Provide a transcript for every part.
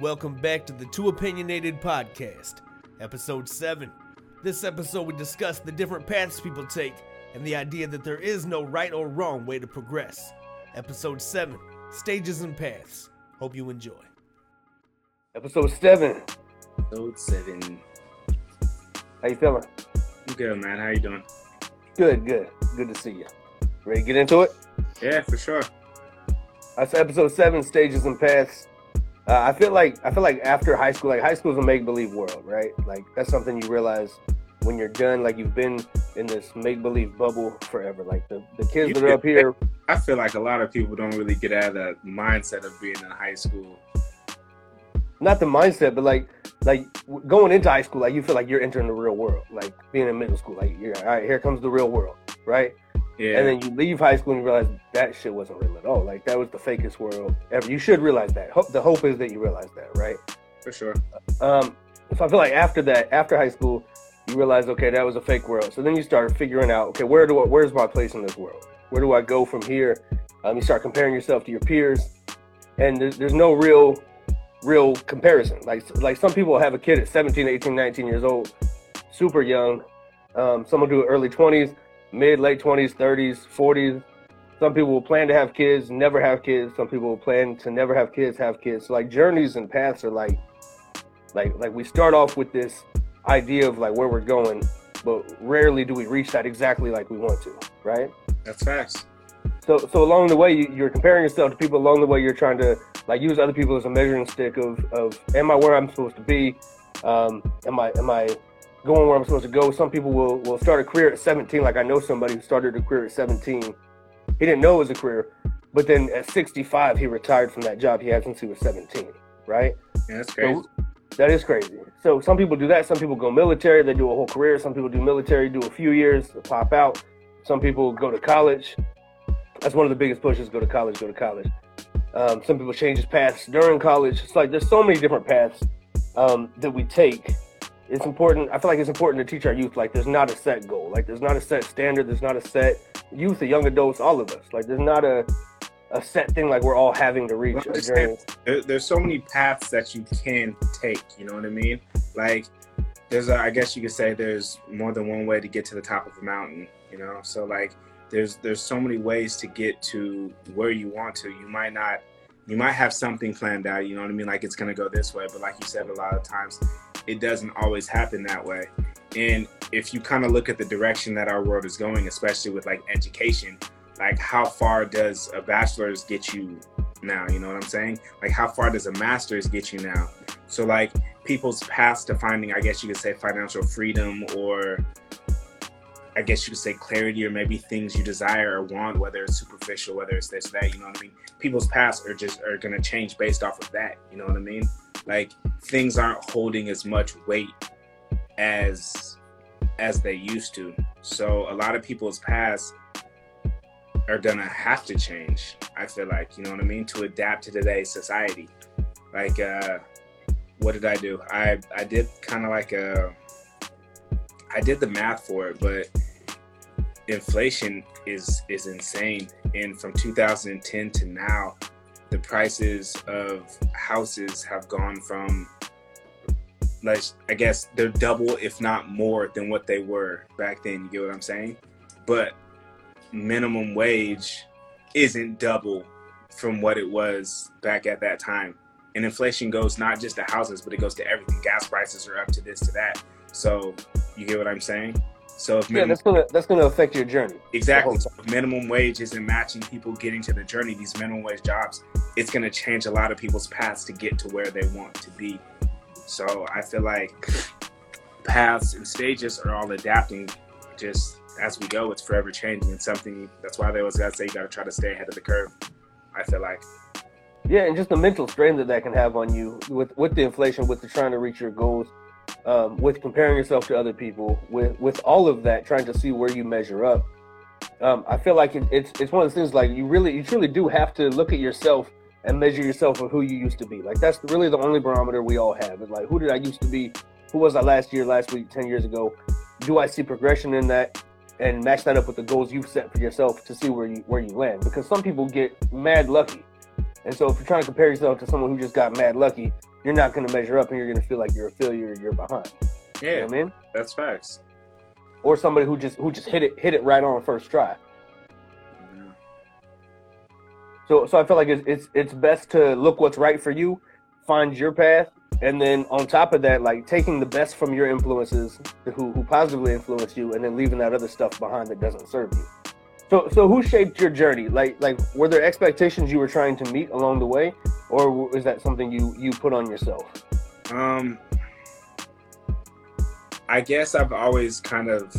Welcome back to the Too Opinionated Podcast, Episode 7. This episode, we discuss the different paths people take and the idea that there is no right or wrong way to progress. Episode 7 Stages and Paths. Hope you enjoy. Episode seven. Episode seven. How you feeling? I'm good, man. How you doing? Good, good. Good to see you. Ready to get into it? Yeah, for sure. That's episode seven, stages and paths. Uh, I feel like I feel like after high school, like high school is a make believe world, right? Like that's something you realize when you're done. Like you've been in this make believe bubble forever. Like the, the kids You that are up here, I feel like a lot of people don't really get out of that mindset of being in high school. not the mindset, but like like going into high school, like you feel like you're entering the real world. Like being in middle school, like you're all right. Here comes the real world, right? Yeah, And then you leave high school and you realize that shit wasn't real at all. Like that was the fakest world ever. You should realize that. Hope the hope is that you realize that, right? for sure. Um, so I feel like after that, after high school, you realize okay, that was a fake world. So then you start figuring out okay, where do I, where's my place in this world? Where do I go from here? Um, you start comparing yourself to your peers, and there's, there's no real real comparison. Like like some people have a kid at 17, 18, 19 years old, super young. Um, some will do early 20s, mid late 20s, 30s, 40s. Some people will plan to have kids, never have kids. Some people will plan to never have kids, have kids. So like journeys and paths are like like like we start off with this idea of like where we're going, but rarely do we reach that exactly like we want to, right? That's facts. So so along the way you, you're comparing yourself to people. Along the way you're trying to like use other people as a measuring stick of of am I where I'm supposed to be? Um, am I am I going where I'm supposed to go? Some people will will start a career at 17. Like I know somebody who started a career at 17. He didn't know it was a career, but then at 65 he retired from that job he had since he was 17. Right? Yeah, that's crazy. So that is crazy. So some people do that. Some people go military. They do a whole career. Some people do military, do a few years, pop out. Some people go to college. That's one of the biggest pushes. Go to college. Go to college. Um, some people change his paths during college. It's like there's so many different paths um, that we take. It's important. I feel like it's important to teach our youth. Like there's not a set goal. Like there's not a set standard. There's not a set youth, or young adults, all of us. Like there's not a a set thing like we're all having to reach there, there's so many paths that you can take. You know what I mean? Like, there's a, I guess you could say there's more than one way to get to the top of a mountain. You know, so like there's there's so many ways to get to where you want to. You might not, you might have something planned out. You know what I mean? Like it's gonna go this way, but like you said, a lot of times it doesn't always happen that way. And if you kind of look at the direction that our world is going, especially with like education, like how far does a bachelor's get you now you know what i'm saying like how far does a master's get you now so like people's paths to finding i guess you could say financial freedom or i guess you could say clarity or maybe things you desire or want whether it's superficial whether it's this that you know what i mean people's paths are just are to change based off of that you know what i mean like things aren't holding as much weight as as they used to so a lot of people's paths are gonna have to change. I feel like you know what I mean to adapt to today's society. Like, uh, what did I do? I I did kind of like a, I did the math for it, but inflation is is insane. And from 2010 to now, the prices of houses have gone from like I guess they're double, if not more, than what they were back then. You get what I'm saying? But minimum wage isn't double from what it was back at that time. And inflation goes not just to houses, but it goes to everything. Gas prices are up to this, to that. So you get what I'm saying? So if Yeah, that's gonna that's gonna affect your journey. exactly oh. so if minimum wage isn't matching people getting to the journey, these minimum wage jobs, it's gonna change a lot of people's paths to get to where they want to be. So I feel like paths and stages are all adapting just as we go. It's forever changing. It's something that's why they always gotta say you gotta try to stay ahead of the curve. I feel like. Yeah, and just the mental strain that that can have on you with with the inflation, with the trying to reach your goals, um, with comparing yourself to other people, with with all of that, trying to see where you measure up. Um, I feel like it, it's it's one of those things like you really you truly do have to look at yourself and measure yourself of who you used to be. Like that's really the only barometer we all have. Is like who did I used to be? Who was I last year, last week, ten years ago? Do I see progression in that? And match that up with the goals you've set for yourself to see where you where you land. Because some people get mad lucky, and so if you're trying to compare yourself to someone who just got mad lucky, you're not going to measure up and you're going to feel like you're a failure. Or you're behind. Yeah, You know what I mean? that's facts. Or somebody who just who just hit it hit it right on first try. So so I feel like it's it's it's best to look what's right for you, find your path, and then on top of that, like taking the best from your influences who who positively influence you, and then leaving that other stuff behind that doesn't serve you. So so who shaped your journey? Like like were there expectations you were trying to meet along the way, or is that something you you put on yourself? Um, I guess I've always kind of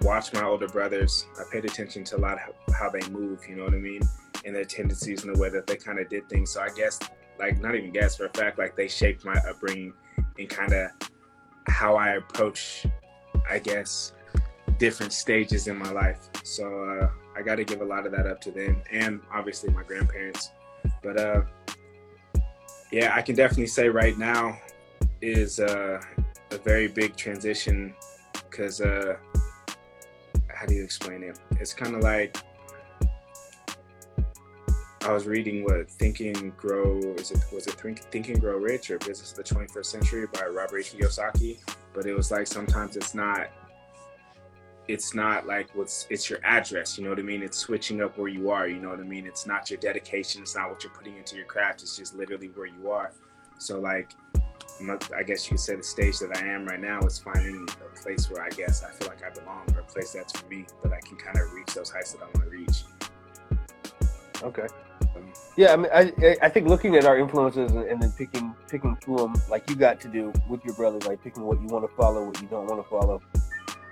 watched my older brothers. I paid attention to a lot of how they move, you know what I mean, and their tendencies and the way that they kind of did things. So I guess, like, not even guess for a fact, like they shaped my upbringing and kind of how I approach, I guess, different stages in my life. So uh, I got to give a lot of that up to them and obviously my grandparents. But uh, yeah, I can definitely say right now is uh, a very big transition because uh, how do you explain it? It's kind of like I was reading what Think and Grow is it was it Think and Grow Rich or Business of the 21st Century by Robert Kiyosaki, but it was like sometimes it's not it's not like what's it's your address you know what i mean it's switching up where you are you know what i mean it's not your dedication it's not what you're putting into your craft it's just literally where you are so like i guess you could say the stage that i am right now is finding a place where i guess i feel like i belong or a place that's for me that i can kind of reach those heights that i want to reach Okay. Um, Yeah, I mean, I I think looking at our influences and, and then picking picking through them like you got to do with your brothers, like picking what you want to follow, what you don't want to follow.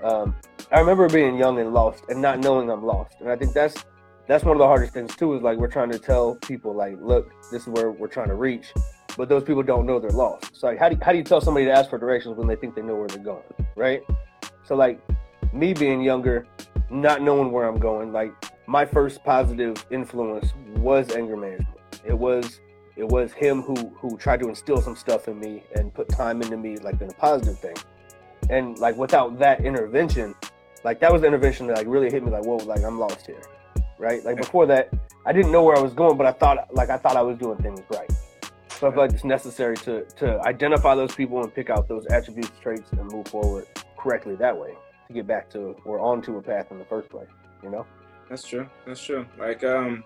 Um, I remember being young and lost and not knowing I'm lost, and I think that's that's one of the hardest things too. Is like we're trying to tell people like, look, this is where we're trying to reach, but those people don't know they're lost. So like, how do how do you tell somebody to ask for directions when they think they know where they're going, right? So like me being younger, not knowing where I'm going, like my first positive influence was anger management. It was it was him who who tried to instill some stuff in me and put time into me like in a positive thing. And like without that intervention, like that was the intervention that like really hit me like whoa, like I'm lost here. Right? Like before that, I didn't know where I was going, but I thought like I thought I was doing things right. So I feel like it's necessary to to identify those people and pick out those attributes, traits, and move forward correctly that way to get back to or onto a path in the first place. You know? That's true. That's true. Like, um,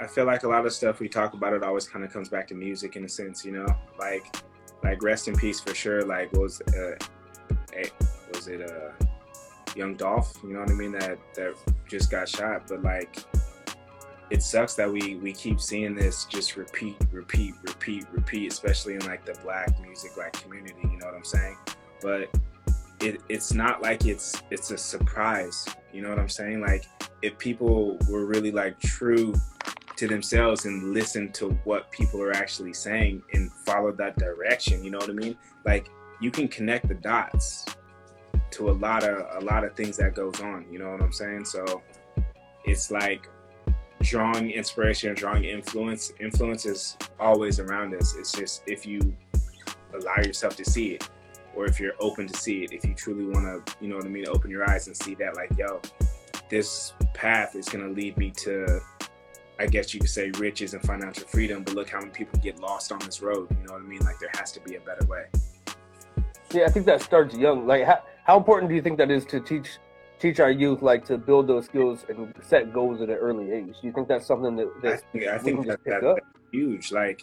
I feel like a lot of stuff we talk about it always kind of comes back to music in a sense, you know. Like, like rest in peace for sure. Like, was uh, eh, was it uh, Young Dolph? You know what I mean? That that just got shot. But like, it sucks that we we keep seeing this just repeat, repeat, repeat, repeat, especially in like the black music like community. You know what I'm saying? But it it's not like it's it's a surprise. You know what I'm saying? Like if people were really like true to themselves and listen to what people are actually saying and follow that direction, you know what I mean? Like you can connect the dots to a lot of a lot of things that goes on, you know what I'm saying? So it's like drawing inspiration, drawing influence. Influence is always around us. It's just if you allow yourself to see it or if you're open to see it, if you truly want to, you know what I mean, open your eyes and see that, like, yo, this path is going to lead me to, I guess you could say, riches and financial freedom. But look how many people get lost on this road. You know what I mean? Like, there has to be a better way. Yeah, I think that starts young. Like, how, how important do you think that is to teach teach our youth, like, to build those skills and set goals at an early age? Do you think that's something that, I that think, I think that, that, that's huge. Like,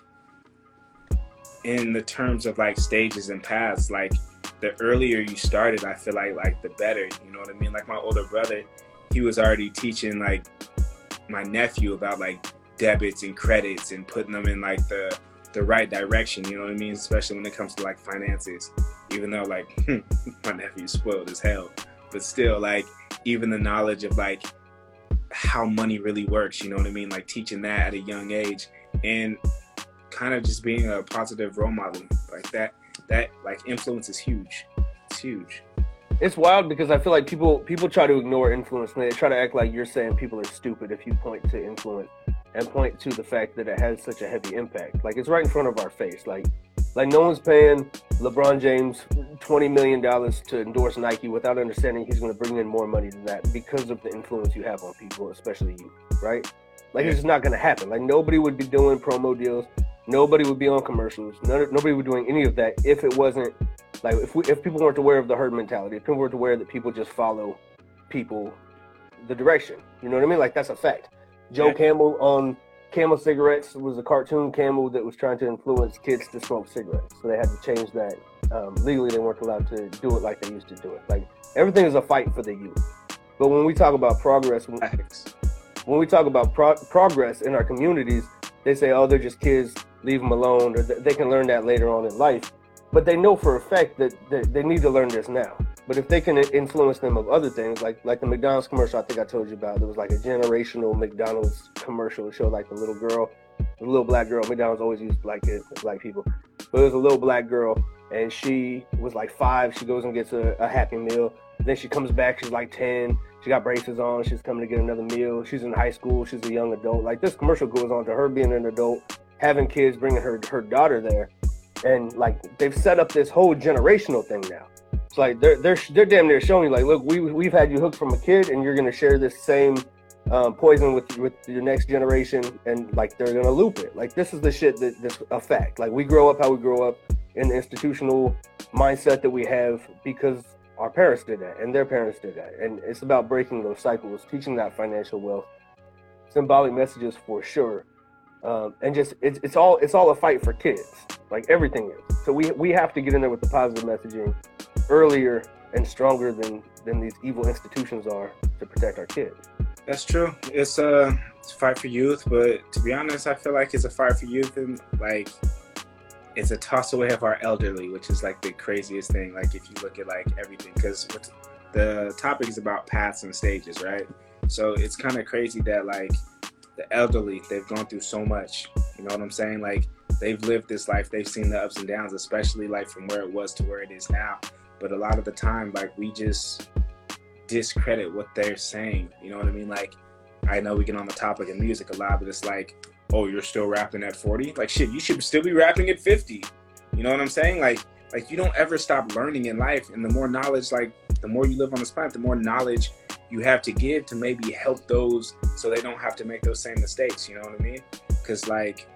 in the terms of like stages and paths, like the earlier you started, I feel like like the better. You know what I mean? Like my older brother, he was already teaching like my nephew about like debits and credits and putting them in like the the right direction. You know what I mean? Especially when it comes to like finances. Even though like my nephew's spoiled as hell, but still like even the knowledge of like how money really works. You know what I mean? Like teaching that at a young age and kind of just being a positive role model like that that like influence is huge it's huge It's wild because I feel like people people try to ignore influence and they try to act like you're saying people are stupid if you point to influence and point to the fact that it has such a heavy impact. Like it's right in front of our face. Like like no one's paying LeBron James twenty million dollars to endorse Nike without understanding he's going to bring in more money than that because of the influence you have on people, especially you, right? Like it's just not going to happen. Like nobody would be doing promo deals Nobody would be on commercials. None, nobody would be doing any of that if it wasn't like if we, if people weren't aware of the herd mentality. If people weren't aware that people just follow people, the direction. You know what I mean? Like that's a fact. Joe Yeah. Camel on Camel cigarettes was a cartoon Camel that was trying to influence kids to smoke cigarettes. So they had to change that. Um, legally, they weren't allowed to do it like they used to do it. Like everything is a fight for the youth. But when we talk about progress, when, when we talk about pro- progress in our communities, they say, "Oh, they're just kids. Leave them alone," or th- they can learn that later on in life. But they know for a fact that they, they need to learn this now. But if they can influence them of other things, like like the McDonald's commercial I think I told you about, there was like a generational McDonald's commercial. It showed like the little girl, the little black girl. McDonald's always used black kids, black people, but it was a little black girl, and she was like five. She goes and gets a, a Happy Meal. Then she comes back. She's like ten. She got braces on. She's coming to get another meal. She's in high school. She's a young adult. Like this commercial goes on to her being an adult, having kids, bringing her her daughter there, and like they've set up this whole generational thing now. It's like they're they're they're damn near showing you like, look, we we've had you hooked from a kid, and you're gonna share this same um, poison with with your next generation, and like they're gonna loop it. Like this is the shit that that's a fact. Like we grow up how we grow up in the institutional mindset that we have because our parents did that and their parents did that, and it's about breaking those cycles, teaching that financial wealth, symbolic messages for sure, um, and just it's it's all it's all a fight for kids. Like everything is. So we we have to get in there with the positive messaging earlier and stronger than than these evil institutions are to protect our kids. That's true. It's a, it's a fight for youth, but to be honest, I feel like it's a fight for youth and like it's a toss away of our elderly, which is like the craziest thing. Like if you look at like everything, because the topic is about paths and stages, right? So it's kind of crazy that like the elderly, they've gone through so much. You know what I'm saying? Like they've lived this life, they've seen the ups and downs, especially like from where it was to where it is now. But a lot of the time, like we just discredit what they're saying. You know what I mean? Like, I know we get on the topic of music a lot, but it's like, oh, you're still rapping at 40? Like, shit, you should still be rapping at 50. You know what I'm saying? Like, like you don't ever stop learning in life, and the more knowledge, like, the more you live on this planet, the more knowledge you have to give to maybe help those so they don't have to make those same mistakes. You know what I mean? Because like,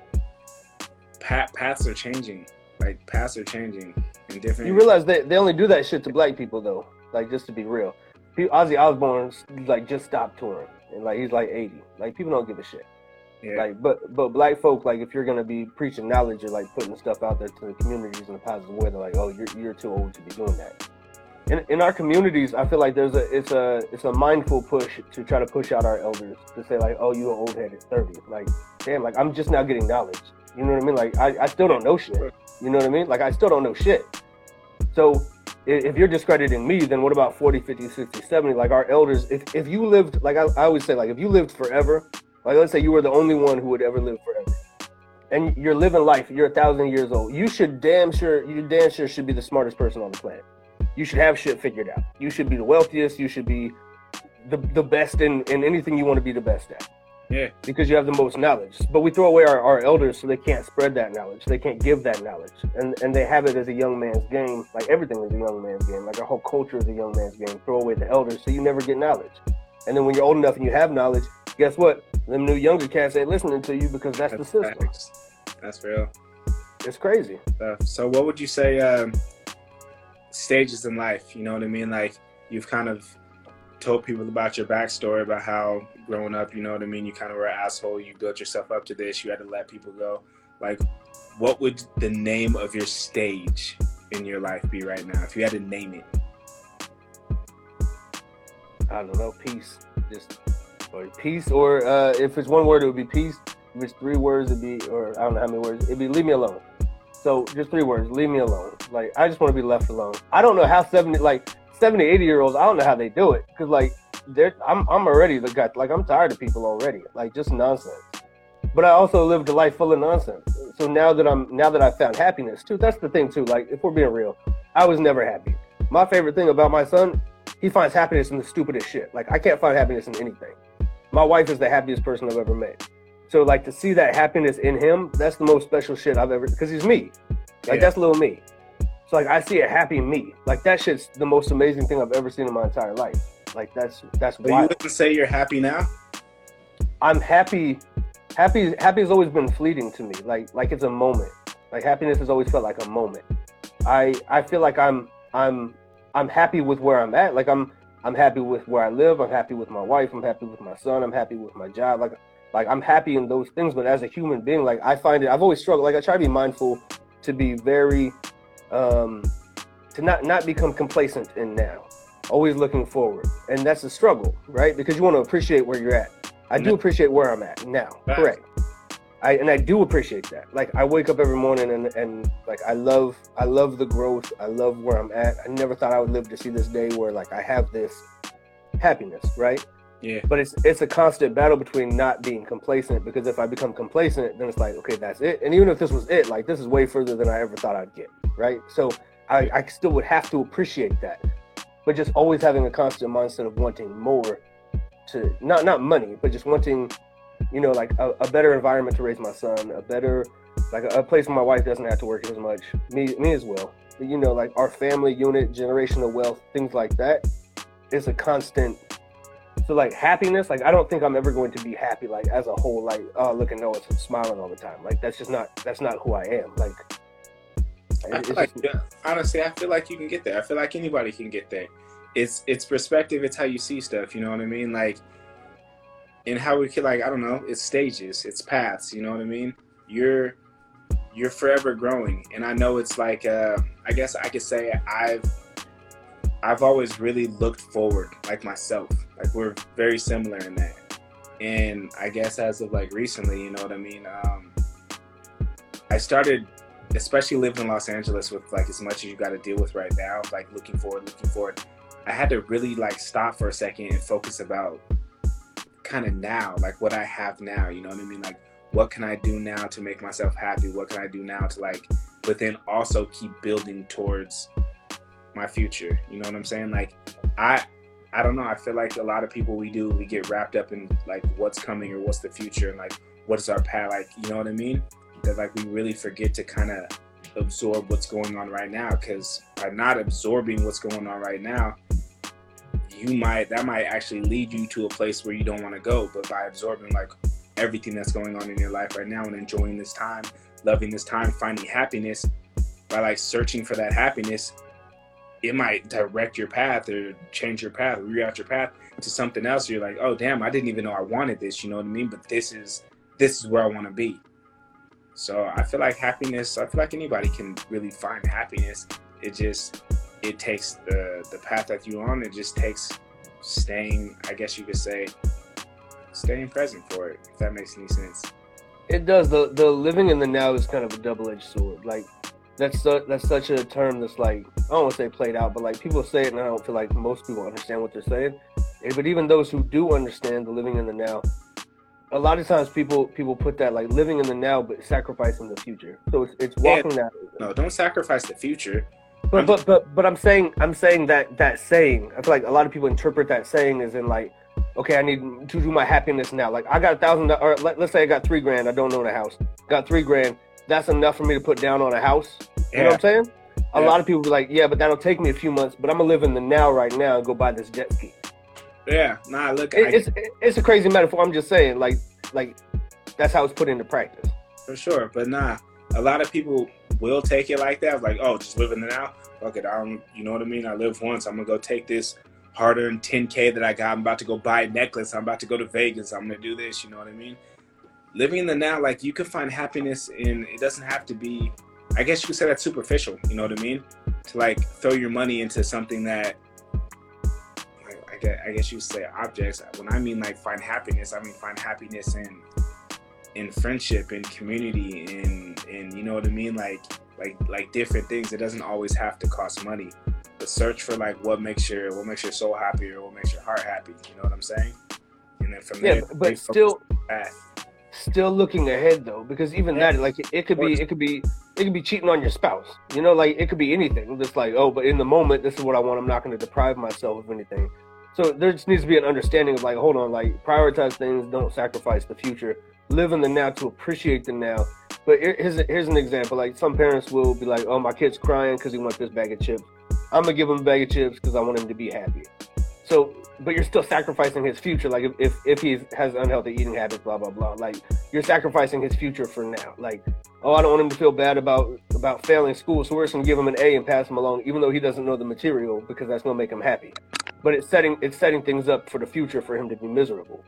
path, paths are changing. Like, paths are changing in different. You realize they, they only do that shit to black people though. Like just to be real, Pe- Ozzy Osbourne like just stopped touring and like he's like 80. Like people don't give a shit. yeah. Like but but black folk like if you're gonna be preaching knowledge or like putting stuff out there to the communities in a positive way, they're like, oh you're you're too old to be doing that. In, in our communities, I feel like there's a it's a it's a mindful push to try to push out our elders to say like, oh you an old head at 30. Like damn, like I'm just now getting knowledge. You know what I mean? Like I, I still don't know shit. You know what I mean? Like I still don't know shit. So if you're discrediting me, then what about 40, 50, 60, 70? Like our elders, if, if you lived, like I, I always say, like if you lived forever, like let's say you were the only one who would ever live forever, and you're living life, you're a thousand years old, you should damn sure, you damn sure should be the smartest person on the planet. You should have shit figured out. You should be the wealthiest. You should be the, the best in, in anything you want to be the best at yeah. because you have the most knowledge. But we throw away our, our elders so they can't spread that knowledge. They can't give that knowledge. And and they have it as a young man's game. Like everything is a young man's game. Like our whole culture is a young man's game. Throw away the elders so you never get knowledge. And then when you're old enough and you have knowledge, guess what? Them new younger cats ain't listening to you because that's the system. facts. That's real. It's crazy. stuff. So, what would you say um, stages in life? You know what I mean? Like you've kind of told people about your backstory about how growing up, you know what I mean? You kind of were an asshole. You built yourself up to this. You had to let people go. Like, what would the name of your stage in your life be right now if you had to name it? I don't know, peace. Just or peace or uh, if it's one word it would be peace. If it's three words it'd be or I don't know how many words, it'd be leave me alone. So just three words, leave me alone. Like I just want to be left alone. I don't know how 70 like 70, 80 year olds, I don't know how they do it. Cause like they're I'm I'm already the guy like I'm tired of people already. Like just nonsense. But I also lived a life full of nonsense. So now that I'm now that I found happiness too, that's the thing too. Like if we're being real, I was never happy. My favorite thing about my son, he finds happiness in the stupidest shit. Like I can't find happiness in anything. My wife is the happiest person I've ever met. So like to see that happiness in him, that's the most special shit I've ever because he's me. Like Yeah. that's little me. So like I see a happy me. Like that shit's the most amazing thing I've ever seen in my entire life. Like that's that's But you wouldn't say you're happy now? I'm happy happy happy has always been fleeting to me. Like like it's a moment. Like happiness has always felt like a moment. I I feel like I'm I'm I'm happy with where I'm at. Like I'm I'm happy with where I live. I'm happy with my wife. I'm happy with my son. I'm happy with my job. Like like I'm happy in those things. But as a human being, like I find it, I've always struggled. Like I try to be mindful to be very um to not not become complacent in now. Always looking forward, and that's a struggle, right? Because you want to appreciate where you're at. I do appreciate where I'm at now. Correct. I and I do appreciate that. Like I wake up every morning and and like I love I love the growth. I love where I'm at. I never thought I would live to see this day where like I have this happiness, right? Yeah. But it's it's a constant battle between not being complacent because if I become complacent, then it's like okay, that's it. And even if this was it, like this is way further than I ever thought I'd get, right? So I, I still would have to appreciate that, but just always having a constant mindset of wanting more to not not money, but just wanting you know, like a, a, better environment to raise my son, a better, like a, a, place where my wife doesn't have to work as much, me, me as well. But, you know, like our family unit, generational wealth, things like that is a constant. So like happiness, like I don't think I'm ever going to be happy, like as a whole, like oh look at Noah smiling all the time. Like that's just not that's not who I am. Like, I like yeah, honestly, I feel like you can get there. I feel like anybody can get there. It's it's perspective. It's how you see stuff. You know what I mean? Like and how we can like I don't know, it's stages, it's paths. You know what I mean? You're you're forever growing, and I know it's like uh, I guess I could say I've I've always really looked forward, like myself. Like we're very similar in that, and I guess as of like recently, you know what I mean. Um, I started, especially living in Los Angeles with like as much as you got to deal with right now, like looking forward, looking forward. I had to really like stop for a second and focus about kind of now, like what I have now. You know what I mean? Like, what can I do now to make myself happy? What can I do now to like, but then also keep building towards my future. You know what I'm saying? Like, I, I don't know. I feel like a lot of people we do, we get wrapped up in like what's coming or what's the future and like what is our path. Like, you know what I mean? That like we really forget to kind of absorb what's going on right now because by not absorbing what's going on right now you might that might actually lead you to a place where you don't want to go but by absorbing like everything that's going on in your life right now and enjoying this time loving this time finding happiness by like searching for that happiness it might direct your path or change your path reroute your path to something else you're like oh damn i didn't even know i wanted this you know what i mean but this is this is where i want to be so i feel like happiness i feel like anybody can really find happiness it just it takes the the path that you're on. It just takes staying. I guess you could say staying present for it. If that makes any sense. It does. the The living in the now is kind of a double edged sword. Like that's su- that's such a term that's like I don't want to say played out, but like people say it, and I don't feel like most people understand what they're saying. Eh, but even those who do understand the living in the now, a lot of times people people put that like living in the now, but sacrificing the future. So it's, it's walking yeah. that. No, don't sacrifice the future. But but but but I'm saying I'm saying that that saying I feel like a lot of people interpret that saying as in like okay I need to do my happiness now like I got a thousand or let, let's say I got three grand I don't own a house got three grand that's enough for me to put down on a house you yeah. know what I'm saying a yeah. lot of people be like yeah but that'll take me a few months but I'm gonna live in the now right now and go buy this jet ski yeah nah look it, I, it's it's a crazy metaphor I'm just saying like like that's how it's put into practice for sure but nah a lot of people will take it like that, like, oh, just living the now. Fuck it, I don't, you know what I mean? I live once. I'm gonna go take this hard-earned 10k that I got. I'm about to go buy a necklace. I'm about to go to Vegas. I'm gonna do this. You know what I mean? Living in the now, like you can find happiness in. It doesn't have to be. I guess you could say that's superficial. You know what I mean? To like throw your money into something that. I guess, I guess you would say objects. When I mean like find happiness, I mean find happiness in in friendship and community and and you know what I mean like like like different things it doesn't always have to cost money but search for like what makes your what makes your soul happy or what makes your heart happy you know what I'm saying and then from yeah, there but still still looking ahead though because even that like it, it could be it could be it could be cheating on your spouse you know like it could be anything just like oh but in the moment this is what I want I'm not going to deprive myself of anything so there just needs to be an understanding of like hold on like prioritize things don't sacrifice the future live in the now to appreciate the now. But here's a, here's an example. Like some parents will be like, "Oh, my kid's crying because he wants this bag of chips. I'm gonna give him a bag of chips because I want him to be happy." So but you're still sacrificing his future. Like if if, if he has unhealthy eating habits, blah blah blah. Like you're sacrificing his future for now. Like oh, I don't want him to feel bad about about failing school, so we're just gonna give him an A and pass him along, even though he doesn't know the material because that's gonna make him happy. But it's setting it's setting things up for the future for him to be miserable.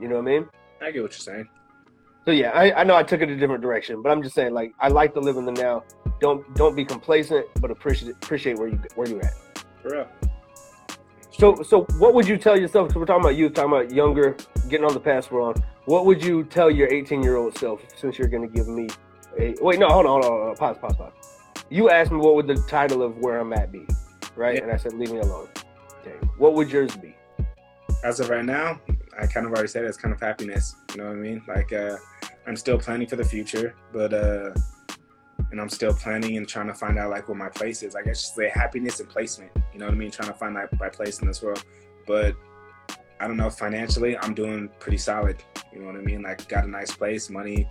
You know what I mean? I get what you're saying. So yeah, I, I know I took it a different direction, but I'm just saying like I like to live in the now. Don't don't be complacent, but appreciate appreciate where you where you're at. For real. So, so what would you tell yourself? Because we're talking about youth, talking about younger, getting on the path we're on. What would you tell your 18 year old self? Since you're going to give me a wait, no, hold on, hold on, hold on, pause, pause, pause. You asked me what would the title of where I'm at be, right? Yeah. And I said, leave me alone. Okay, what would yours be? As of right now, I kind of already said it, it's kind of happiness. You know what I mean? Like, uh, I'm still planning for the future, but uh, and I'm still planning and trying to find out like what my place is. I guess just say happiness and placement. You know what I mean? Trying to find my, my place in this world. But I don't know, financially, I'm doing pretty solid. You know what I mean? Like, got a nice place, money,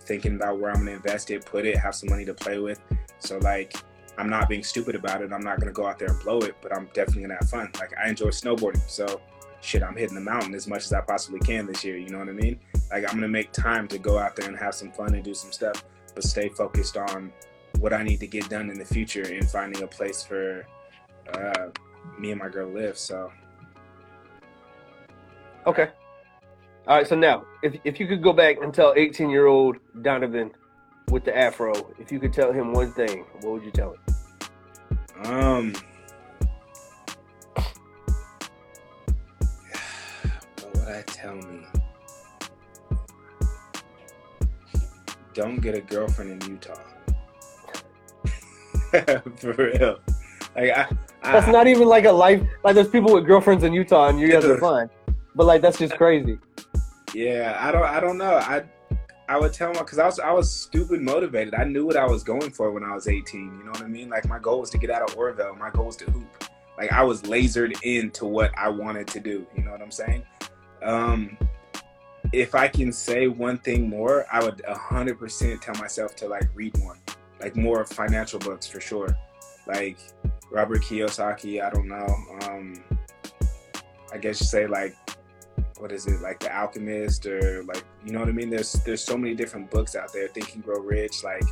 thinking about where I'm gonna invest it, put it, have some money to play with. So like, I'm not being stupid about it. I'm not gonna go out there and blow it, but I'm definitely gonna have fun. Like, I enjoy snowboarding, so shit, I'm hitting the mountain as much as I possibly can this year. You know what I mean? Like, I'm gonna make time to go out there and have some fun and do some stuff, but stay focused on what I need to get done in the future and finding a place for uh, me and my girl to live. So Okay. All right. So now, if if you could go back and tell 18 year old Donovan with the afro, if you could tell him one thing, what would you tell him? Um, what would I tell me? Don't get a girlfriend in Utah. For real. Like I, I That's not even like a life. Like there's people with girlfriends in Utah, and you guys are fine. But like that's just crazy. Yeah, I don't. I don't know. I I would tell him because I was I was stupid motivated. I knew what I was going for when I was 18. You know what I mean? Like my goal was to get out of Orville. My goal was to hoop. Like I was lasered into what I wanted to do. You know what I'm saying? Um, if I can say one thing more, I would 100% tell myself to like read more, like more financial books for sure. Like Robert Kiyosaki. I don't know. Um, I guess you say like what is it like the alchemist or like you know what i mean there's there's so many different books out there think and grow rich like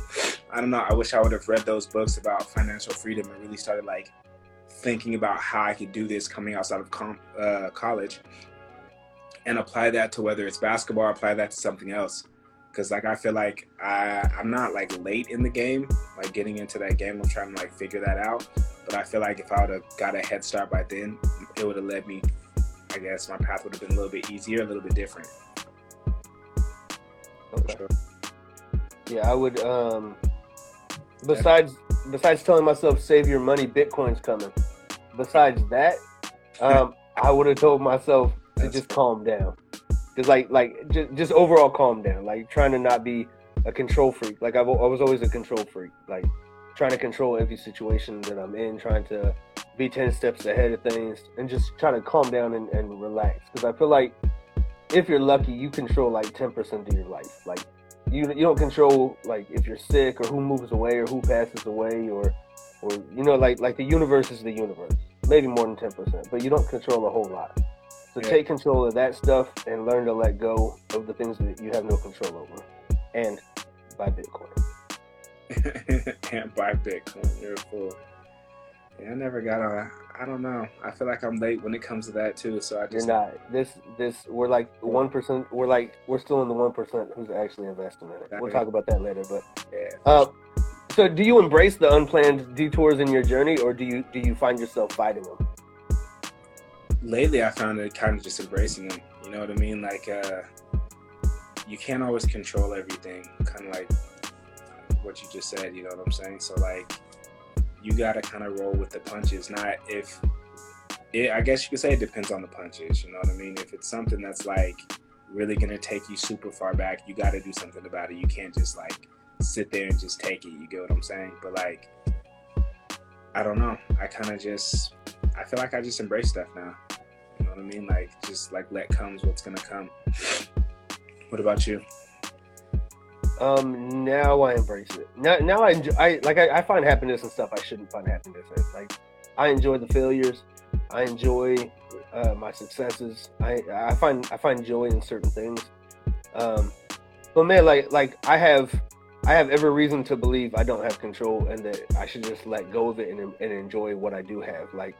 i don't know i wish i would have read those books about financial freedom and really started like thinking about how i could do this coming outside of com- uh, college and apply that to whether it's basketball or apply that to something else because like i feel like I, i'm not like late in the game like getting into that game i'm trying to like figure that out but i feel like if i would have got a head start by then it would have led me I guess my path would have been a little bit easier, a little bit different. Okay. Yeah, I would. Um, besides, besides telling myself save your money, Bitcoin's coming. Besides that, um, I would have told myself to That's just calm down. Just like, like, just, just overall calm down. Like trying to not be a control freak. Like I've, I was always a control freak. Like trying to control every situation that I'm in. Trying to be ten steps ahead of things, and just trying to calm down and, and relax. Because I feel like if you're lucky, you control like ten percent of your life. Like you you don't control like if you're sick or who moves away or who passes away or or you know like like the universe is the universe. Maybe more than ten percent, but you don't control a whole lot. So Yeah. take control of that stuff and learn to let go of the things that you have no control over. And buy Bitcoin. and buy Bitcoin. You're a fool. Yeah, I never got on. I don't know. I feel like I'm late when it comes to that too. So I just You're not. This this we're like one percent. We're like we're still in the one percent who's actually investing in it. We'll talk about that later. But yeah. Uh, so do you embrace the unplanned detours in your journey, or do you do you find yourself fighting them? Lately I found it kind of just embracing them. You know what I mean? Like uh, you can't always control everything. Kind of like what you just said. You know what I'm saying? So like you gotta kind of roll with the punches. Not if it. I guess you could say it depends on the punches. You know what I mean? If it's something that's like really gonna take you super far back, you got to do something about it. You can't just like sit there and just take it. You get what I'm saying? But like, I don't know. I kind of just, I feel like I just embrace stuff now. You know what I mean? Like, just like let comes what's gonna come. What about you? Um, now I embrace it. Now, now I enjoy. I like. I, I find happiness and stuff I shouldn't find happiness in. Like, I enjoy the failures. I enjoy uh, my successes. I I find I find joy in certain things. Um, but man, like like I have I have every reason to believe I don't have control and that I should just let go of it and, and enjoy what I do have. Like,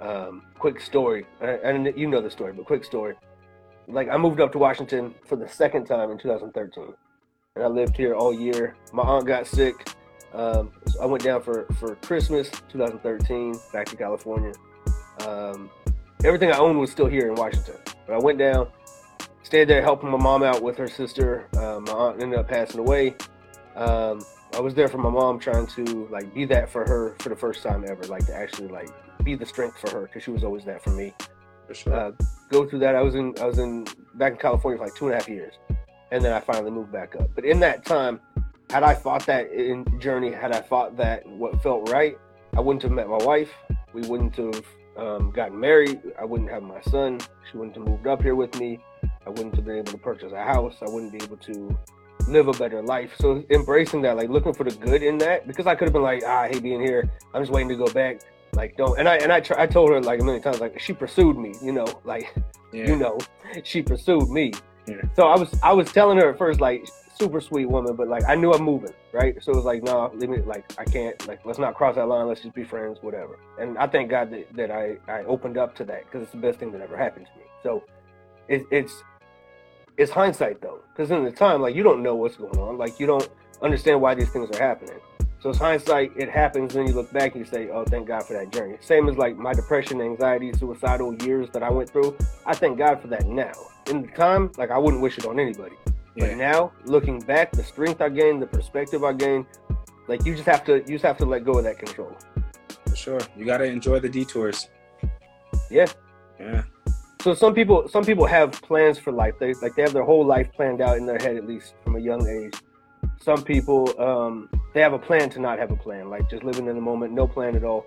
um, quick story, and you know the story, but quick story. Like I moved up to Washington for the second time in 2013, and I lived here all year. My aunt got sick. Um, so I went down for for Christmas 2013 back to California. Um, everything I owned was still here in Washington, but I went down, stayed there helping my mom out with her sister. Uh, my aunt ended up passing away. Um, I was there for my mom, trying to like be that for her for the first time ever, like to actually like be the strength for her because she was always that for me. For sure. Uh, go through that. I was in I was in back in California for like two and a half years, and then I finally moved back up. But in that time, had I fought that in journey, had I fought that what felt right, I wouldn't have met my wife. We wouldn't have um, gotten married. I wouldn't have my son. She wouldn't have moved up here with me. I wouldn't have been able to purchase a house. I wouldn't be able to live a better life. So embracing that, like looking for the good in that, because I could have been like, ah, I hate being here. I'm just waiting to go back. Like don't. And I and I try, I told her like a million times, like she pursued me. You know, like yeah. you know, she pursued me. Yeah. So I was I was telling her at first like super sweet woman, but like I knew I'm moving, right? So it was like, no, leave me like I can't like let's not cross that line. Let's just be friends, whatever. And I thank God that, that I I opened up to that because it's the best thing that ever happened to me. So it, it's it's hindsight though, because in the time, like you don't know what's going on, like you don't understand why these things are happening. So it's hindsight. It happens, then you look back and you say, "Oh, thank God for that journey." Same as like my depression, anxiety, suicidal years that I went through. I thank God for that now. In the time, like I wouldn't wish it on anybody. Yeah. But now, looking back, the strength I gained, the perspective I gained, like you just have to, you just have to let go of that control. For sure, you got to enjoy the detours. Yeah. Yeah so some people some people have plans for life they like they have their whole life planned out in their head at least from a young age some people um, they have a plan to not have a plan like just living in the moment no plan at all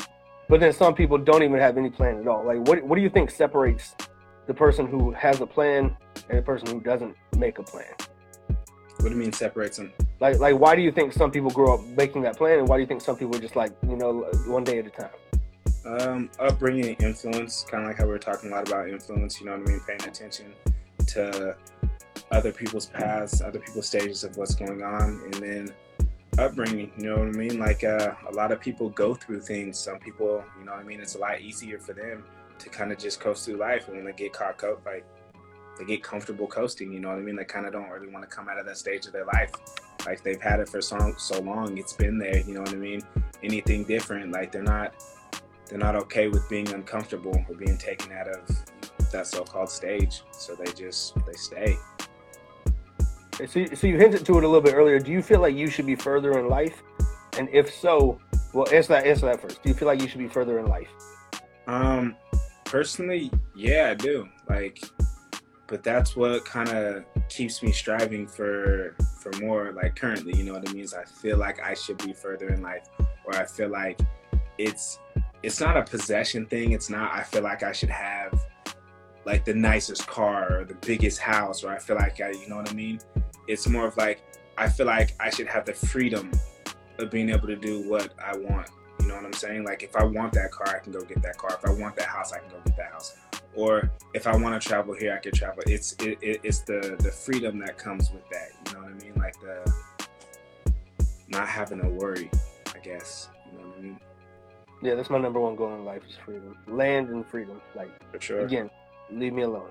but then some people don't even have any plan at all like what, what do you think separates the person who has a plan and the person who doesn't make a plan what do you mean separates them like like why do you think some people grow up making that plan and why do you think some people are just like you know one day at a time um, upbringing influence, kind of like how we were talking a lot about influence. You know what I mean? Paying attention to other people's paths, other people's stages of what's going on, and then upbringing. You know what I mean? Like uh, a lot of people go through things. Some people, you know what I mean? It's a lot easier for them to kind of just coast through life, and when they get caught up, like they get comfortable coasting. You know what I mean? They kind of don't really want to come out of that stage of their life. Like they've had it for so so long, it's been there. You know what I mean? Anything different, like they're not they're not okay with being uncomfortable or being taken out of that so-called stage so they just they stay so, so you hinted to it a little bit earlier. Do you feel like you should be further in life? And if so well answer that answer that first. Do you feel like you should be further in life? Um personally yeah i do. Like but that's what kind of keeps me striving for for more like currently you know what i mean? I feel like i should be further in life or i feel like it's it's not a possession thing. It's not I feel like I should have like the nicest car or the biggest house or I feel like I you know what I mean? It's more of like I feel like I should have the freedom of being able to do what I want. You know what I'm saying? Like if I want that car, I can go get that car. If I want that house, I can go get that house. Or if I want to travel here, I can travel. It's it, it, it's the the freedom that comes with that. You know what I mean? Like the not having to worry. I guess you know what I mean. Yeah, that's my number one goal in life is freedom, land and freedom. Like, For sure. again, leave me alone.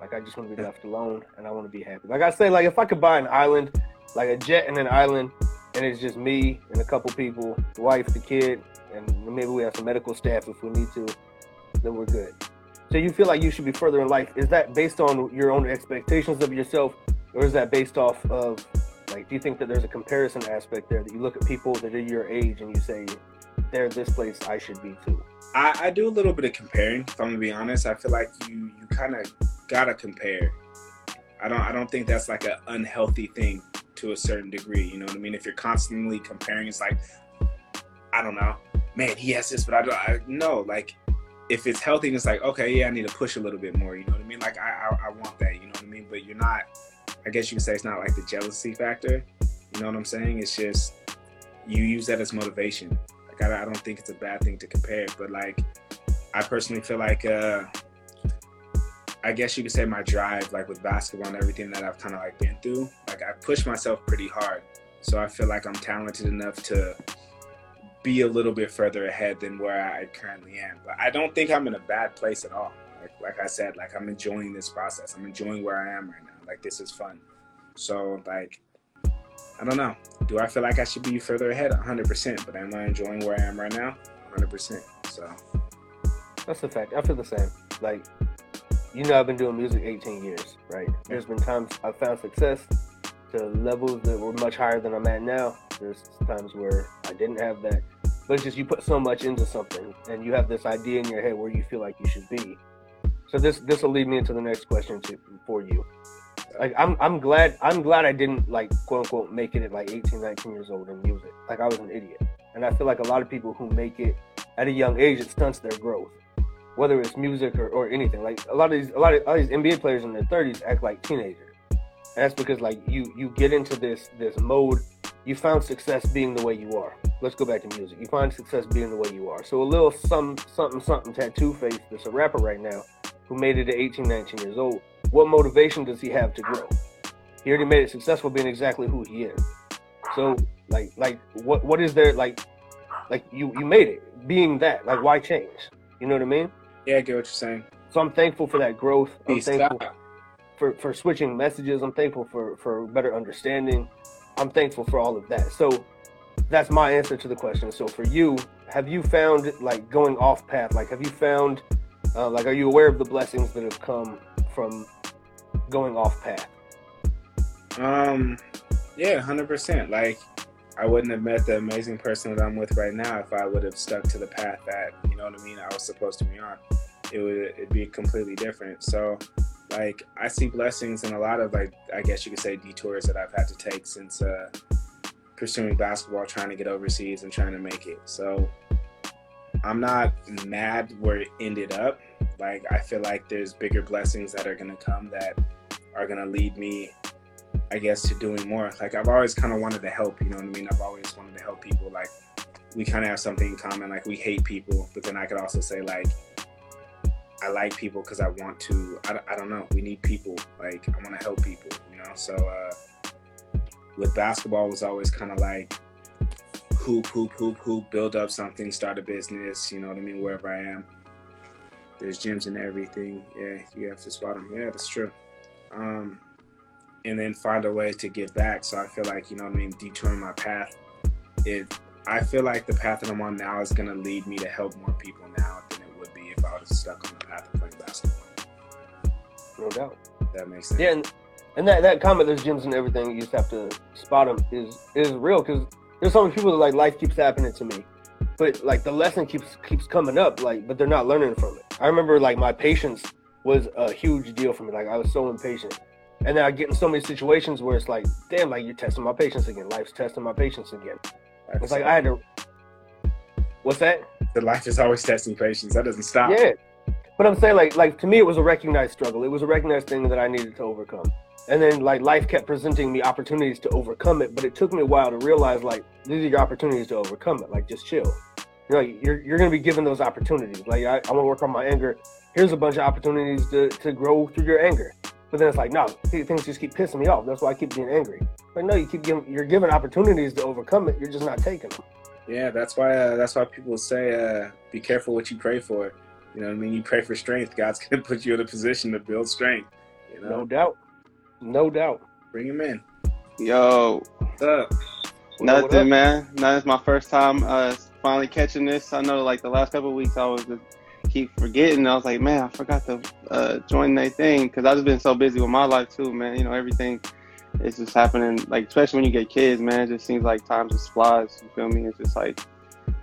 Like, I just want to be left alone, and I want to be happy. Like I say, like if I could buy an island, like a jet and an island, and it's just me and a couple people, the wife, the kid, and maybe we have some medical staff if we need to, then we're good. So you feel like you should be further in life. Is that based on your own expectations of yourself, or is that based off of like? Do you think that there's a comparison aspect there that you look at people that are your age and you say, they're this place, I should be too. I, I do a little bit of comparing. If I'm gonna be honest, I feel like you you kind of gotta compare. I don't I don't think that's like an unhealthy thing to a certain degree. You know what I mean? If you're constantly comparing, it's like I don't know, man, he has this, but I don't. I, no, like if it's healthy, it's like okay, yeah, I need to push a little bit more. You know what I mean? Like I I, I want that. You know what I mean? But you're not. I guess you can say it's not like the jealousy factor. You know what I'm saying? It's just you use that as motivation. I, I don't think it's a bad thing to compare, but like I personally feel like uh, I guess you could say my drive, like with basketball and everything that I've kind of like been through, like I push myself pretty hard. So I feel like I'm talented enough to be a little bit further ahead than where I currently am. But I don't think I'm in a bad place at all. Like, like I said, like I'm enjoying this process. I'm enjoying where I am right now. Like this is fun. So like, I don't know. Do I feel like I should be further ahead? 100%. But am I enjoying where I am right now? 100%. So that's the fact. I feel the same. Like, you know, I've been doing music 18 years, right? There's been times I've found success to levels that were much higher than I'm at now. There's times where I didn't have that. But it's just you put so much into something and you have this idea in your head where you feel like you should be. So this this will lead me into the next question to, for you. Like I'm I'm glad I'm glad I didn't like quote unquote make it at like 18, 19 years old in music. Like I was an idiot. And I feel like a lot of people who make it at a young age it stunts their growth. Whether it's music or, or anything. Like a lot of these a lot of all these NBA players in their thirties act like teenagers. And that's because like you you get into this this mode you found success being the way you are. Let's go back to music. You find success being the way you are. So a little some something something tattoo face that's a rapper right now who made it at 18, 19 years old. What motivation does he have to grow? He already made it successful being exactly who he is. So like like what what is there like like you you made it being that like why change? You know what I mean? Yeah, I get what you're saying. So I'm thankful for that growth. I'm Peace thankful out. for for switching messages. I'm thankful for for better understanding. I'm thankful for all of that. So that's my answer to the question. So for you, have you found like going off path? Like have you found uh, like are you aware of the blessings that have come from going off path? Um, yeah, hundred percent. Like, I wouldn't have met the amazing person that I'm with right now if I would have stuck to the path that you know what I mean. I was supposed to be on. It would it'd be completely different. So, like, I see blessings in a lot of like I guess you could say detours that I've had to take since uh, pursuing basketball, trying to get overseas and trying to make it. So, I'm not mad where it ended up. Like, I feel like there's bigger blessings that are gonna come that are gonna lead me I guess to doing more. Like I've always kind of wanted to help, you know what I mean? I've always wanted to help people. Like we kind of have something in common. Like we hate people, but then I could also say like I like people because I want to. I, I don't know. We need people. Like I want to help people, you know. So uh, with basketball was always kind of like hoop, hoop, hoop, hoop, build up something, start a business. You know what I mean? Wherever I am, there's gyms and everything. Yeah, you have to spot them. Yeah, that's true. Um, and then find a way to get back. So I feel like, you know what I mean, detouring my path. It I feel like the path that I'm on now is gonna lead me to help more people now than it would be if I was stuck on the path of playing basketball. No doubt. That makes sense. Yeah, and, and that that comment, there's gyms and everything. You just have to spot them. Is is real because there's so many people that like life keeps happening to me, but like the lesson keeps keeps coming up. Like, but they're not learning from it. I remember like my patience was a huge deal for me. Like I was so impatient, and then I get in so many situations where it's like, damn, like you're testing my patience again. Life's testing my patience again. It's like I had to. What's that? the life is always testing patience. That doesn't stop. Yeah. But I'm saying like like to me it was a recognized struggle. It was a recognized thing that I needed to overcome. And then like life kept presenting me opportunities to overcome it, but it took me a while to realize like these are your opportunities to overcome it. Like just chill. You know, you're you're gonna be given those opportunities. Like I, I want to work on my anger. Here's a bunch of opportunities to, to grow through your anger. But then it's like, no, things just keep pissing me off. That's why I keep being angry. Like, no, you keep giving, you're given opportunities to overcome it. You're just not taking them. Yeah, that's why. Uh, that's why people say, uh, "Be careful what you pray for." You know what I mean? You pray for strength. God's gonna put you in a position to build strength. You know, No doubt. No doubt. bring him in. Yo, What's up? What up, what nothing, up? man. Now it's my first time uh, finally catching this. I know, like the last couple weeks, I was just keep forgetting. I was like, man, I forgot to uh, join that thing because I've just been so busy with my life too, man. You know, everything is just happening. Like especially when you get kids, man, it just seems like time just flies. You feel me? It's just like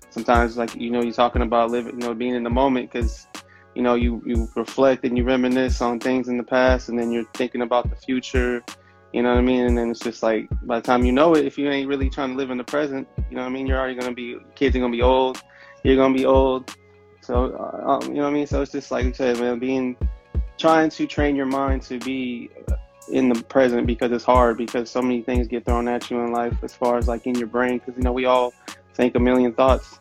sometimes, like you know, you're talking about living, you know, being in the moment because. You know, you, you reflect and you reminisce on things in the past, and then you're thinking about the future, you know what I mean? And then it's just like by the time you know it, if you ain't really trying to live in the present, you know what I mean? You're already gonna be kids are gonna be old. You're gonna be old. So uh, um, you know what I mean? So it's just like you said, man, being trying to train your mind to be in the present because it's hard because so many things get thrown at you in life as far as like in your brain because you know we all think a million thoughts.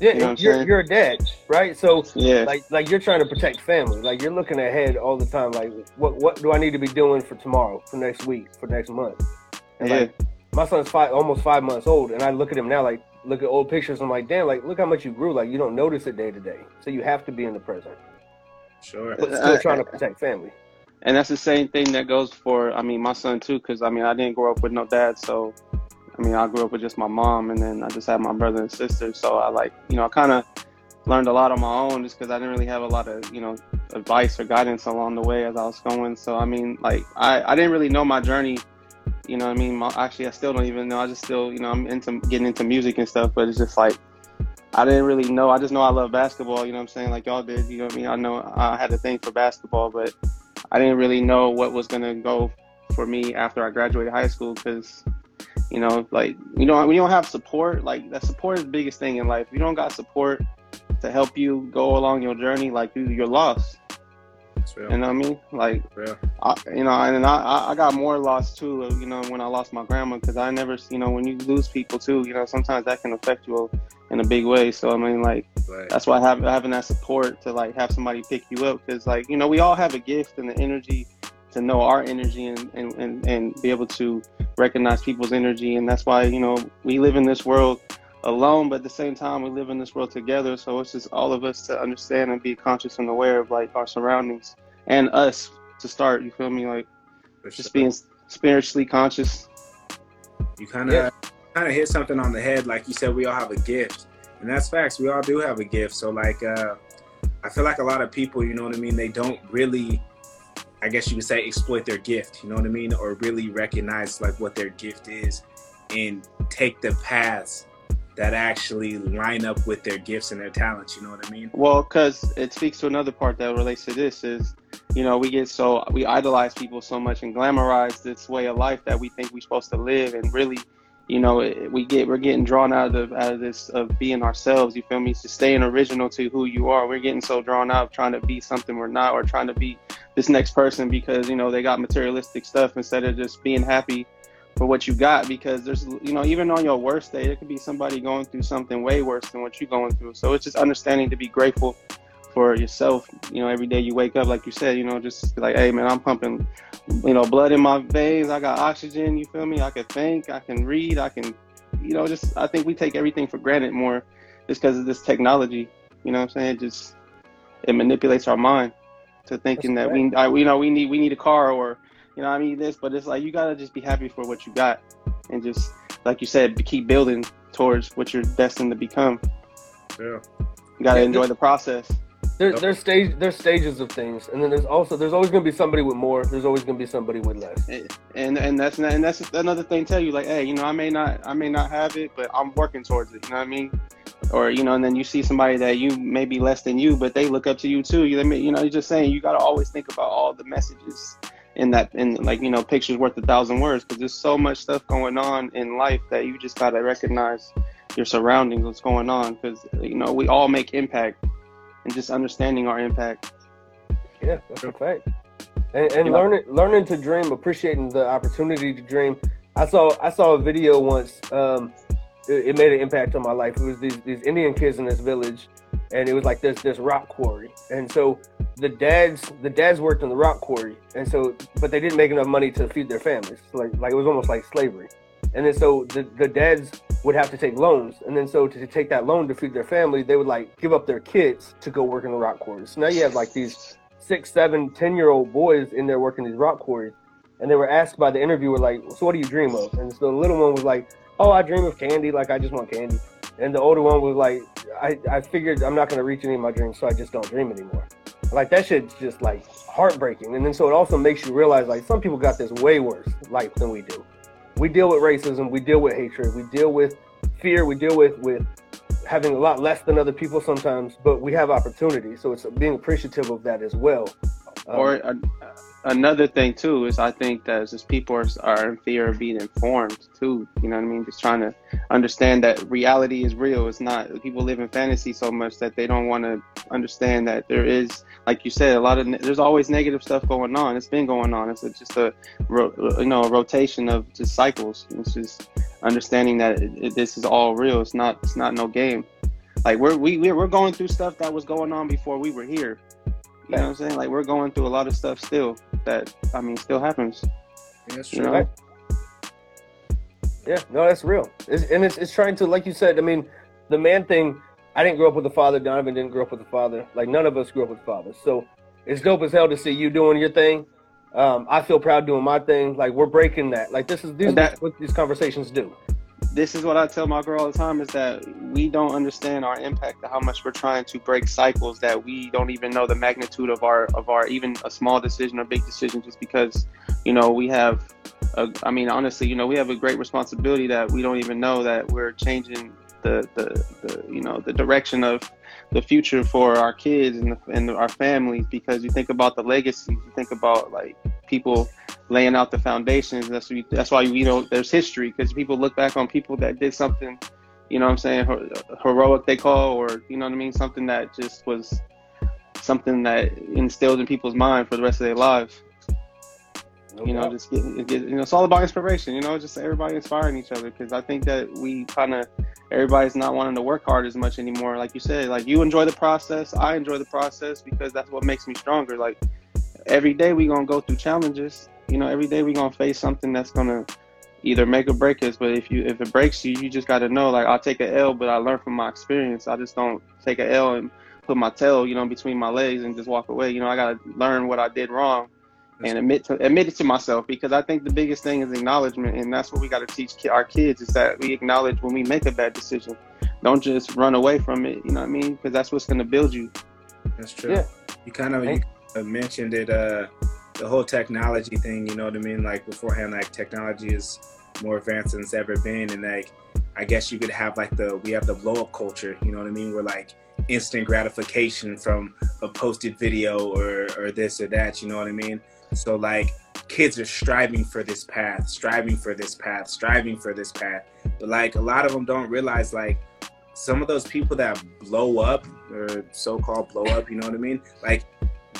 Yeah, you know you're, you're a dad, right? So Yeah. like like you're trying to protect family. Like you're looking ahead all the time. Like what what do I need to be doing for tomorrow, for next week, for next month? And yeah. like my son's five almost five months old, and I look at him now like look at old pictures. I'm like, damn, like look how much you grew. Like you don't notice it day to day. So you have to be in the present, Sure. but still trying to protect family. and that's the same thing that goes for i mean my son too because i mean i didn't grow up with no dad so i mean i grew up with just my mom and then i just had my brother and sister so i like you know i kind of learned a lot on my own just because i didn't really have a lot of you know advice or guidance along the way as i was going so i mean like i, I didn't really know my journey you know i mean my, actually i still don't even know i just still you know i'm into getting into music and stuff but it's just like I didn't really know. I just know I love basketball. You know what I'm saying? Like y'all did. You know what I mean? I know I had a thing for basketball, but I didn't really know what was gonna go for me after I graduated high school because, you know, like you know, when you don't have support, like that support is the biggest thing in life. If you don't got support to help you go along your journey, like you, you're lost. You know what I mean? Like. I, you know, and I, I- got more lost too. You know, when I lost my grandma, because I never, you know, when you lose people too, you know, sometimes that can affect you in a big way. So I mean, like, Right. that's why have, having that support to like have somebody pick you up because like you know we all have a gift and the energy to know our energy and, and, and, and be able to recognize people's energy. And that's why you know we live in this world alone but at the same time we live in this world together. So it's just all of us to understand and be conscious and aware of like our surroundings and us to start you feel me? Like For just sure. being spiritually conscious. You kind of Yeah. kind of hit something on the head like you said we all have a gift. And that's facts we all do have a gift. So like uh i feel like a lot of people you know what i mean? They don't really i guess you could say exploit their gift you know what i mean? Or really recognize like what their gift is and take the paths that actually line up with their gifts and their talents you know what i mean? Well, because it speaks to another part that relates to this is, you know, we get so we idolize people so much and glamorize this way of life that we think we're supposed to live, and really, you know, we get we're getting drawn out of out of this of being ourselves. You feel me? To staying original to who you are. We're getting so drawn out trying to be something we're not, or trying to be this next person because you know they got materialistic stuff instead of just being happy for what you got because there's you know even on your worst day there could be somebody going through something way worse than what you're going through so it's just understanding to be grateful for yourself you know every day you wake up like you said you know just like hey man i'm pumping you know blood in my veins. I got oxygen you feel me? I can think i can read i can you know just i think we take everything for granted more just because of this technology you know what i'm saying? It just it manipulates our mind to thinking That's that we I, you know we need we need a car or you know, I mean this, but it's like you gotta just be happy for what you got, and just like you said, keep building towards what you're destined to become. yeah. You gotta Yeah, enjoy the process. There, Yep. there's stage there's stages of things, and then there's also there's always gonna be somebody with more. There's always gonna be somebody with less. And and that's not, and that's another thing. Tell you like, hey, you know, I may not I may not have it, but I'm working towards it. You know what I mean? Or you know, and then you see somebody that you may be less than you, but they look up to you too. You may, you know, you're just saying you gotta always think about all the messages in that in like you know pictures worth a thousand words because there's so much stuff going on in life that you just gotta recognize your surroundings, what's going on, because you know we all make impact, and just understanding our impact. Yeah, that's a fact. And, and learning learning to dream, appreciating the opportunity to dream. I saw I saw a video once. Um, it, it made an impact on my life. It was these these Indian kids in this village, and it was like this this rock quarry. And so the dads the dads worked in the rock quarry, and so but they didn't make enough money to feed their families. Like like it was almost like slavery. And then so the the dads would have to take loans, and then so to take that loan to feed their family, they would like give up their kids to go work in the rock quarries. So now you have like these six, seven, ten year old boys in there working these rock quarries. And they were asked by the interviewer, like, so what do you dream of? And so the little one was like, oh, I dream of candy. Like, I just want candy. And the older one was like, I, I figured I'm not going to reach any of my dreams, so I just don't dream anymore. Like, that shit's just like heartbreaking. And then so it also makes you realize, like, some people got this way worse life than we do. We deal with racism, we deal with hatred, we deal with fear, we deal with, with having a lot less than other people sometimes, but we have opportunity. So it's being appreciative of that as well. Um, or another thing too is I think that just people are, are in fear of being informed too. You know what I mean? Just trying to understand that reality is real. It's not people live in fantasy so much that they don't want to understand that there is, like you said, a lot of there's always negative stuff going on. It's been going on. It's just a you know a rotation of just cycles. It's just understanding that it, it, this is all real. It's not it's not no game. like we're we we're going through stuff that was going on before we were here. You know what I'm saying? Like we're going through a lot of stuff still that I mean still happens. Yeah, that's You true. know? Yeah, no, that's real. It's, and it's, it's trying to, like you said, I mean, the man thing, I didn't grow up with a father. Donovan didn't grow up with a father. Like, none of us grew up with fathers. So it's dope as hell to see you doing your thing. Um, I feel proud doing my thing. Like, we're breaking that. Like, this is these And that- what these conversations do. This is what I tell my girl all the time is that we don't understand our impact how much we're trying to break cycles that we don't even know the magnitude of our of our even a small decision or big decision just because you know we have a, I mean honestly you know we have a great responsibility that we don't even know that we're changing the the, the you know the direction of the future for our kids and, the, and our families because you think about the legacies you think about like people laying out the foundations. That's we, that's why you know there's history because people look back on people that did something, you know what I'm saying, heroic they call, or you know what I mean, something that just was something that instilled in people's mind for the rest of their lives. No You know, doubt. just get, get you know, it's all about inspiration. You know, just everybody inspiring each other because I think that we kind of everybody's not wanting to work hard as much anymore. Like you said, like you enjoy the process, I enjoy the process because that's what makes me stronger. Like every day we gonna go through challenges. You know, every day we're gonna face something that's gonna either make or break us. But if you if it breaks you, you just gotta know like I'll take a L, but I learn from my experience. I just don't take a L and put my tail, you know, between my legs and just walk away. You know, I gotta learn what I did wrong and admit to admit it to myself because I think the biggest thing is acknowledgement, and that's what we got to teach ki- our kids is that we acknowledge when we make a bad decision. Don't just run away from it. You know what I mean? Because that's what's going to build you. That's true. Yeah. You kind of you mentioned it, uh, the whole technology thing. You know what I mean? Like beforehand, like technology is more advanced than it's ever been, and like I guess you could have like the we have the blow up culture. You know what I mean? Where like instant gratification from a posted video or or this or that. You know what I mean? So like kids are striving for this path, striving for this path, striving for this path. But like a lot of them don't realize like some of those people that blow up or so-called blow up, you know what I mean? Like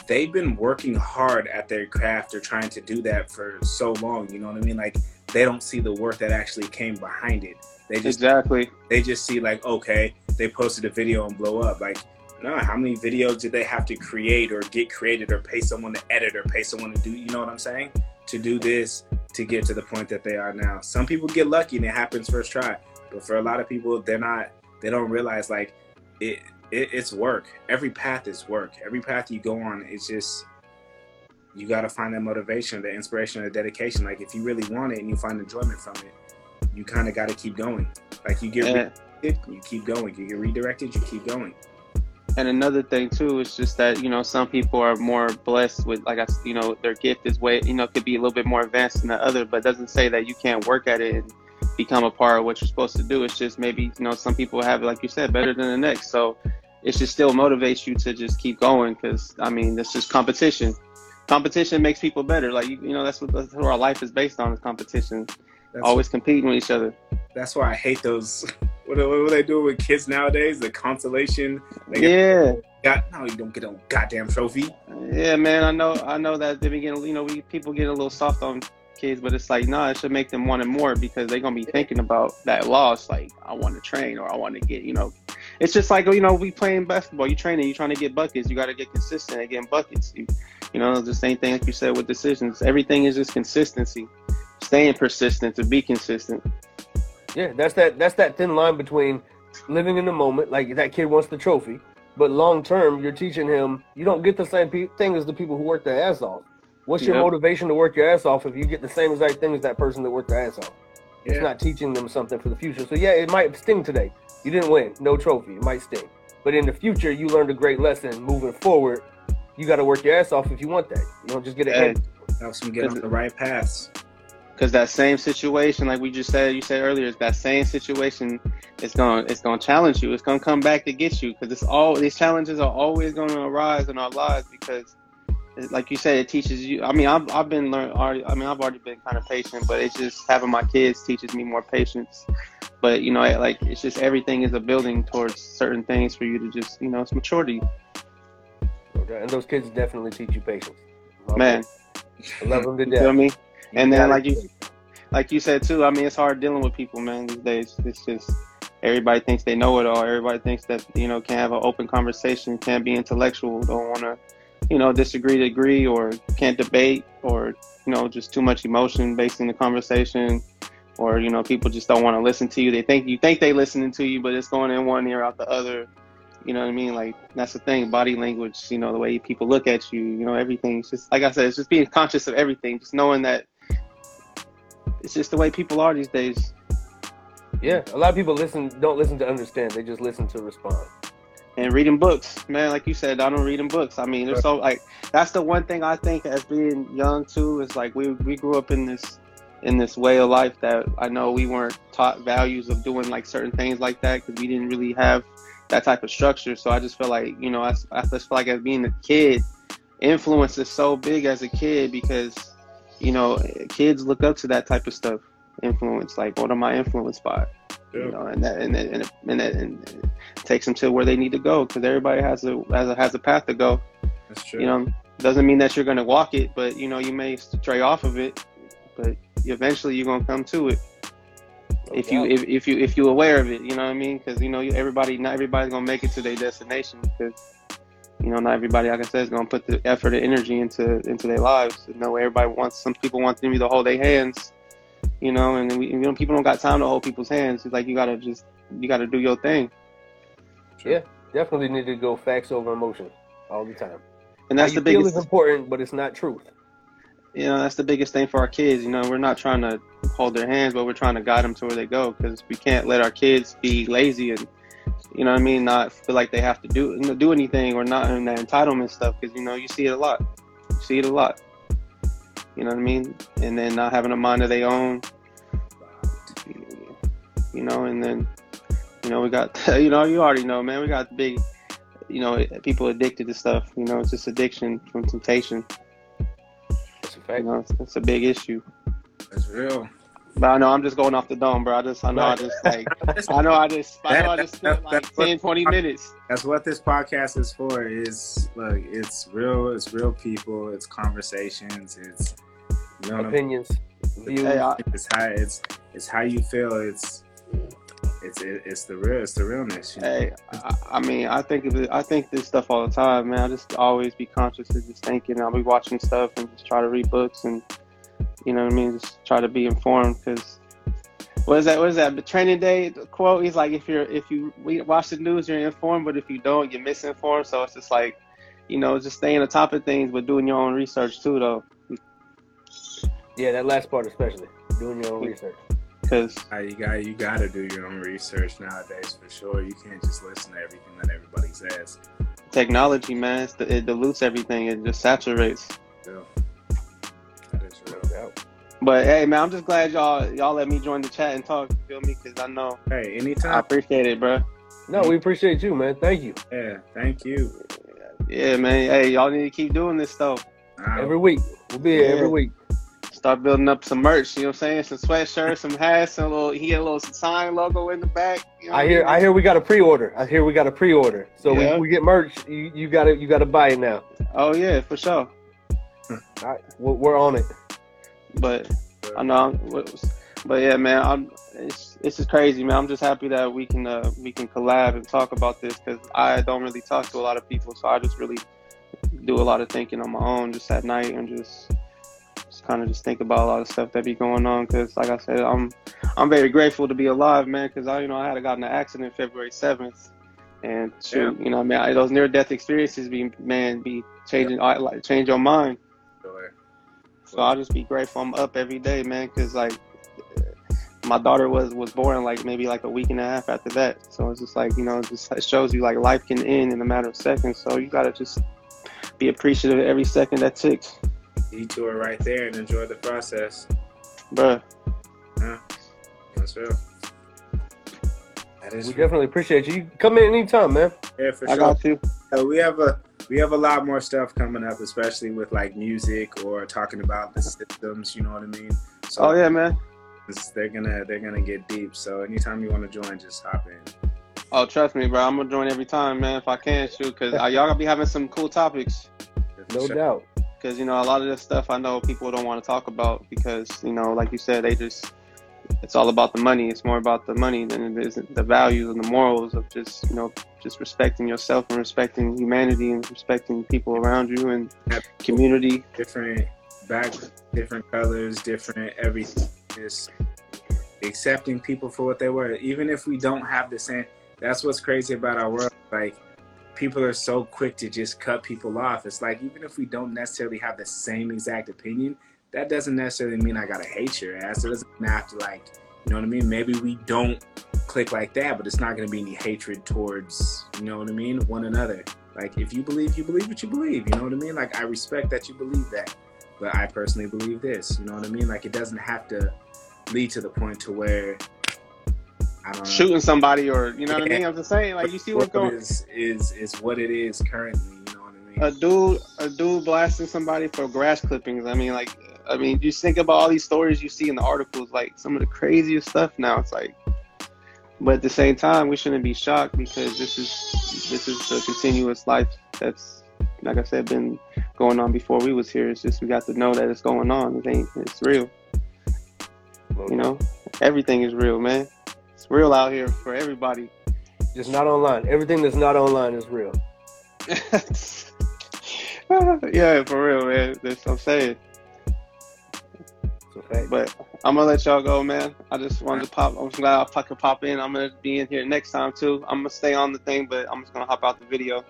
they've been working hard at their craft or trying to do that for so long, you know what I mean? Like they don't see the work that actually came behind it. They just Exactly. they just see like okay, they posted a video and blow up. Like no, how many videos did they have to create or get created or pay someone to edit or pay someone to do, you know what I'm saying? To do this to get to the point that they are now. Some people get lucky and it happens first try. But for a lot of people, they're not they don't realize like it, it it's work. Every path is work. Every path you go on, it's just you got to find that motivation, the inspiration, the dedication. Like if you really want it and you find enjoyment from it, you kind of got to keep going. Like you get And, redirected, you keep going. You get redirected, you keep going. and another thing too is just that you know some people are more blessed with like I you know their gift is way you know could be a little bit more advanced than the other, but doesn't say that you can't work at it and become a part of what you're supposed to do. It's just maybe you know some people have like you said better than the next, so it should still motivates you to just keep going because I mean it's just competition. Competition makes people better. Like you, you know that's what, that's what our life is based on is competition. That's Always competing with each other. that's why I hate those. What are, what are they doing with kids nowadays? The consolation. They Yeah. got no, you don't get a goddamn trophy. Yeah, man, I know, I know that they be getting, you know, we people get a little soft on kids, but it's like, nah, it should make them want it more because they're gonna be thinking about that loss. Like, I want to train or I want to get, you know, it's just like, oh, you know, we playing basketball. You training, you trying to get buckets. You got to get consistent at getting buckets. You, you know, the same thing like you said with decisions. Everything is just consistency, staying persistent to be consistent. Yeah, that's that that's that thin line between living in the moment, like that kid wants the trophy, but long term you're teaching him you don't get the same pe- thing as the people who work their ass off. What's your Yep. motivation to work your ass off if you get the same exact thing as that person that worked their ass off? It's not teaching them something for the future. So yeah, it might sting today. You didn't win, no trophy. It might sting, but in the future you learned a great lesson. Moving forward, you got to work your ass off if you want that. You don't just get it. Hey. Helps them get on the right paths. Because that same situation, like we just said, you said earlier, is that same situation is going it's going to challenge you. It's going to come back to get you. Because it's all these challenges are always going to arise in our lives. Because, it- like you said, it teaches you. I mean, I've I've been learning already. I mean, I've already been kind of patient, but it's just having my kids teaches me more patience. But you know, it- like it's just everything is a building towards certain things for you to just you know it's maturity, And those kids definitely teach you patience. man. I love them to You feel death. me? And then, like you, like you said too. I mean, it's hard dealing with people, man. These days, it's just everybody thinks they know it all. Everybody thinks that you know can have an open conversation, can't be intellectual, don't want to, you know, disagree to agree, or can't debate, or you know, just too much emotion based in the conversation, or you know, people just don't want to listen to you. They think you think they listening to you, but it's going in one ear out the other. You know what I mean? Like that's the thing. Body language. You know the way people look at you. You know everything's just like I said. It's just being conscious of everything. Just knowing that it's just the way people are these days. Yeah, a lot of people listen don't listen to understand. They just listen to respond. And reading books, man, like you said, I don't reading books. I mean, there's so like that's the one thing I think as being young too is like we we grew up in this in this way of life that I know we weren't taught values of doing like certain things like that because we didn't really have that type of structure. So I just feel like you know I, I just feel like as being a kid, influence is so big as a kid because you know kids look up to that type of stuff influence. Like, what am I influenced by? Yeah. You know, and that and and, and, and, and it takes them to where they need to go because everybody has a has a has a path to go. That's true. You know, doesn't mean that you're going to walk it, but you know, you may stray off of it, but eventually you're going to come to it. If you if, if you if you're aware of it, you know what I mean? Because you know everybody not everybody's gonna make it to their destination because you know not everybody like I said is gonna put the effort and energy into into their lives. You know everybody wants some people want them to hold their hands you know, and we, you know, people don't got time to hold people's hands. It's like you gotta just, you gotta do your thing. Sure. Yeah, definitely need to go facts over emotion all the time. And that's How the biggest. is important, but it's not truth. You know, that's the biggest thing for our kids. You know, we're not trying to hold their hands, but we're trying to guide them to where they go because we can't let our kids be lazy and, you know what I mean, not feel like they have to do do anything or not in that entitlement stuff because you know you see it a lot. You see it a lot. You know what I mean? And then not having a mind of their own. You know, and then you know we got you know you already know, man. We got big, you know, people addicted to stuff. You know, it's just addiction from temptation. That's a fact. You know, it's, it's a big issue. That's real. But I know I'm just going off the dome, bro. I just, I know I just like, I know I just, I know I just spent like 10, 20 minutes. That's what this podcast is for. Is look, it's real. It's real people. It's conversations. It's you know opinions. Views. Hey, I, it's how it's it's how you feel. It's it's it's the real it's the realness. You know? Hey, I, I, mean, I think of it, I think this stuff all the time, man. I just always be conscious of just thinking. I'll be watching stuff and just try to read books and you know what I mean. Just try to be informed because what is that? What is that? The training day quote. He's like, if you're if you watch the news, you're informed, but if you don't, you're misinformed. So it's just like, you know, just staying on top of things, but doing your own research too, though. Yeah, that last part especially, doing your own research. Because you got you got to do your own research nowadays for sure. You can't just listen to everything that everybody says. Technology, man, it dilutes everything. It just saturates. Yeah. That is real. But hey, man, I'm just glad y'all y'all let me join the chat and talk. You feel me? Because I know. Hey, anytime. I appreciate it, bro. No, we appreciate you, man. Thank you. Yeah, thank you. Yeah, man. Hey, y'all need to keep doing this stuff. Every week. We'll be here yeah. every week start building up some merch. You know what I'm saying? Some sweatshirts, some hats, some little. He had a little sign logo in the back. You know I hear. I, mean? I hear we got a pre-order. I hear we got a pre-order. So yeah. we, we get merch. You, you gotta you gotta buy it now. Oh yeah, for sure. All right, we're on it. But I know. But yeah, man, I'm. It's it's just crazy, man. I'm just happy that we can uh, we can collab and talk about this because I don't really talk to a lot of people, so I just really do a lot of thinking on my own, just at night and just kind of just think about a lot of stuff that be going on. Because, like I said, I'm I'm very grateful to be alive, man. Because I, you know, I had gotten an accident February seventh, and shoot, yeah. you know, I mean, I, those near death experiences be man be changing, yeah. like change your mind. Sure. So I'll just be grateful. I'm up every day, man. Because like my daughter was was born like maybe like a week and a half after that. So it's just like you know, it just it shows you like life can end in a matter of seconds. So you gotta just be appreciative of every second that ticks detour right there and enjoy the process. Bruh. Yeah, that's real. That is we real. definitely appreciate you. you. Come in anytime, man. Yeah, for I sure. got you. Uh, we have a we have a lot more stuff coming up, especially with like music or talking about the systems. You know what I mean? So oh yeah, man. They're gonna they're gonna get deep. So anytime you want to join, just hop in. Oh, trust me, bro. I'm gonna join every time, man. If I can, shoot, because y'all gonna be having some cool topics. No sure. doubt because you know a lot of this stuff I know people don't want to talk about because you know, like you said, they just it's all about the money. It's more about the money than it is the values and the morals of just you know just respecting yourself and respecting humanity and respecting people around you and community. Different back, different colors, different everything. Just accepting people for what they were, even if we don't have the same. That's what's crazy about our world. Like people are so quick to just cut people off. It's like even if we don't necessarily have the same exact opinion, that doesn't necessarily mean I gotta hate your ass. It doesn't have to like, you know what I mean? Maybe we don't click like that, but it's not gonna be any hatred towards, you know what I mean, one another. Like if you believe, you believe what you believe. You know what I mean? Like I respect that you believe that, but I personally believe this. You know what I mean? Like it doesn't have to lead to the point to where. Shooting somebody or you know yeah. what I mean? I'm just saying, like you see what's going is is is what it is currently. You know what I mean? A dude, a dude blasting somebody for grass clippings. I mean, like I mean, just think about all these stories you see in the articles, like some of the craziest stuff now. It's like, but at the same time, we shouldn't be shocked because this is this is a continuous life that's, like I said, been going on before we was here. It's just we got to know that it's going on. It ain't. It's real. You know, everything is real, man. It's real out here for everybody. Just not online. Everything that's not online is real. yeah, for real, man. That's what I'm saying. Okay. But I'm gonna let y'all go, man. I just wanted to pop. I'm glad I could pop in. I'm gonna be in here next time too. I'm gonna stay on the thing, but I'm just gonna hop out the video.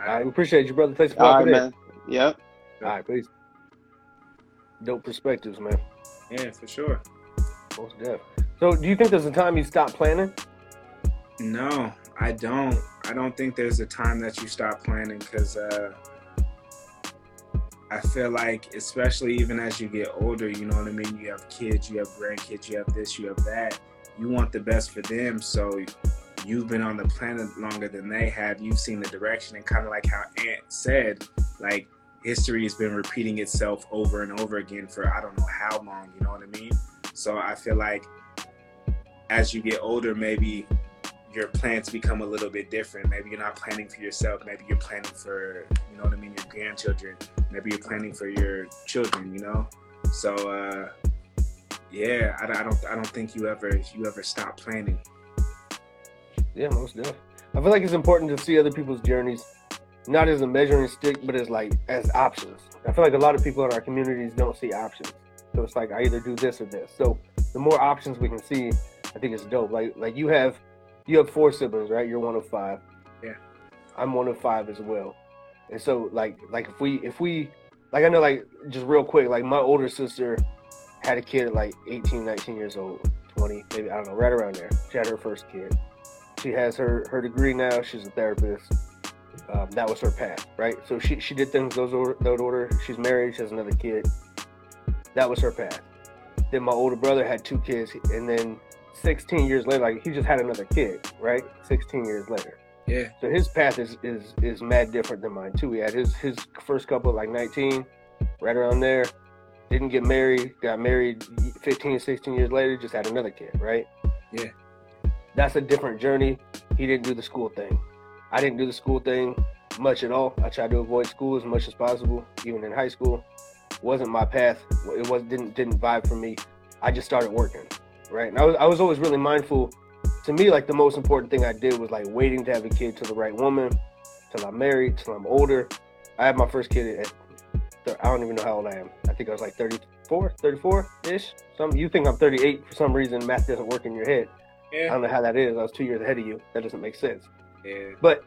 I we appreciate you, brother. Thanks for popping right, in. man. Yep. All right, please. Dope perspectives, man. Yeah, for sure. Most deaf. So, do you think there's a time you stop planning? No, I don't. I don't think there's a time that you stop planning because uh, I feel like, especially even as you get older, you know what I mean? You have kids, you have grandkids, you have this, you have that. You want the best for them. So you've been on the planet longer than they have. You've seen the direction, and kind of like how Ant said, like history has been repeating itself over and over again for I don't know how long, you know what I mean? So I feel like as you get older, maybe your plans become a little bit different. Maybe you're not planning for yourself. Maybe you're planning for, you know what I mean, your grandchildren. Maybe you're planning for your children. You know, so uh, yeah, I, I don't, I don't think you ever, you ever stop planning. Yeah, most definitely. I feel like it's important to see other people's journeys, not as a measuring stick, but as like as options. I feel like a lot of people in our communities don't see options. So it's like I either do this or this. So the more options we can see, I think it's dope. Like like you have you have four siblings, right? You're one of five. Yeah. I'm one of five as well. And so like like if we if we like I know like just real quick, like my older sister had a kid at like 18, 19 years old, 20, maybe I don't know, right around there. She had her first kid. She has her her degree now. She's a therapist. Um, that was her path, right? So she she did things those order, that order. She's married. She has another kid. That was her path. Then my older brother had two kids, and then 16 years later, like he just had another kid, right? 16 years later. Yeah. So his path is is is mad different than mine too. He had his his first couple like 19, right around there. Didn't get married. Got married 15, 16 years later. Just had another kid, right? Yeah. That's a different journey. He didn't do the school thing. I didn't do the school thing much at all. I tried to avoid school as much as possible, even in high school. Wasn't my path. It was didn't didn't vibe for me. I just started working right? And I was I was always really mindful. To me, like the most important thing I did was like waiting to have a kid to the right woman, till I'm married, till I'm older. I had my first kid at I don't even know how old I am. I think I was like 34, 34 ish. Some you think I'm 38 for some reason. Math doesn't work in your head. Yeah. I don't know how that is. I was two years ahead of you. That doesn't make sense. Yeah. But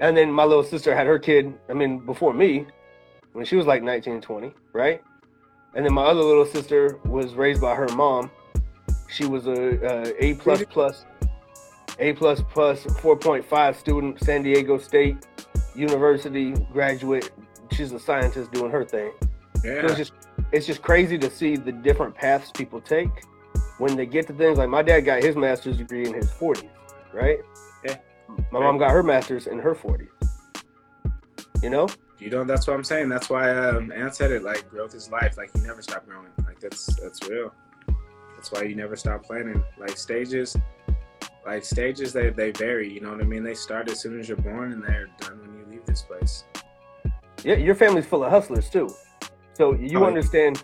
and then my little sister had her kid. I mean, before me, when she was like 19, 20, right? And then my other little sister was raised by her mom, she was a, a A plus plus, A plus plus, 4.5 student, San Diego State University graduate. She's a scientist doing her thing. Yeah. So it's just it's just crazy to see the different paths people take when they get to things. Like my dad got his master's degree in his 40s, right? Yeah. My mom got her master's in her 40s. You know? You know, that's what I'm saying. That's why um, Ant said it. Like, growth is life. Like, you never stop growing. Like, that's that's real. That's why you never stop planning. Like stages, like stages, they, they vary. You know what I mean? They start as soon as you're born and they're done when you leave this place. Yeah, your family's full of hustlers too. So you oh, understand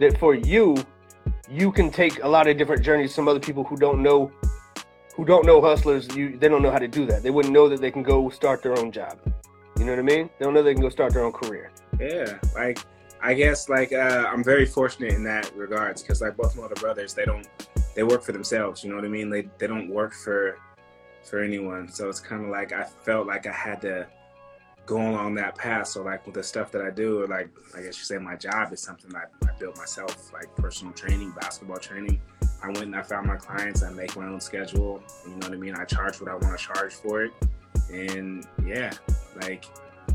that for you, you can take a lot of different journeys. Some other people who don't know, who don't know hustlers, you they don't know how to do that. They wouldn't know that they can go start their own job. You know what I mean? They don't know they can go start their own career. Yeah, like I guess like uh, I'm very fortunate in that regards because like both my other brothers, they don't they work for themselves. You know what I mean? They they don't work for for anyone. So it's kind of like I felt like I had to go along that path. So like with the stuff that I do, or like I guess you say my job is something that I, I built myself, like personal training, basketball training. I went and I found my clients. I make my own schedule. You know what I mean? I charge what I want to charge for it. And yeah, like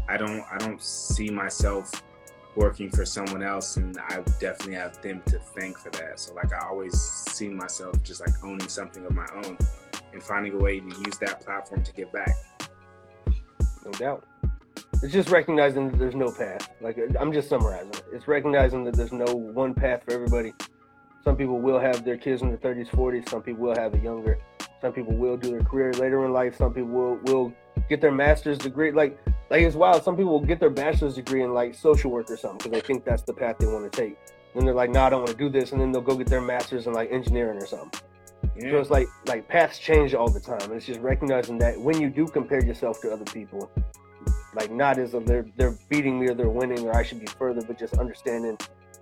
I don't I don't see myself working for someone else and I definitely have them to thank for that. So like I always see myself just like owning something of my own and finding a way to use that platform to give back. No doubt. It's just recognizing that there's no path. Like I'm just summarizing it. It's recognizing that there's no one path for everybody. Some people will have their kids in their 30s, 40s. Some people will have it younger. Some people will do their career later in life. Some people will will get their master's degree. Like like it's wild. Some people will get their bachelor's degree in like social work or something because they think that's the path they want to take. And they're like, no, nah, I don't want to do this. And then they'll go get their master's in like engineering or something. Yeah. So it's like like paths change all the time. And It's just recognizing that when you do compare yourself to other people, like not as if they're they're beating me or they're winning or I should be further, but just understanding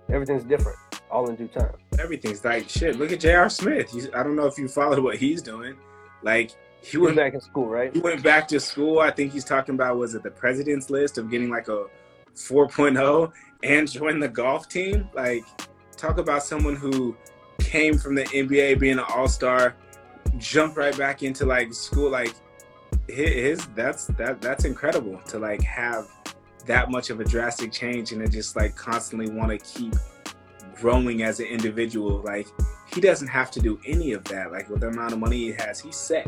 everything's different, all in due time. Everything's like shit. Look at J.R. Smith. He's, I don't know if you followed what he's doing. Like he went back in school, right? He went back to school. I think he's talking about was it the president's list of getting like a 4.0 and join the golf team. Like talk about someone who came from the NBA being an all-star, jump right back into like school like his that's that that's incredible to like have that much of a drastic change and to just like constantly want to keep growing as an individual like he doesn't have to do any of that like with the amount of money he has he's set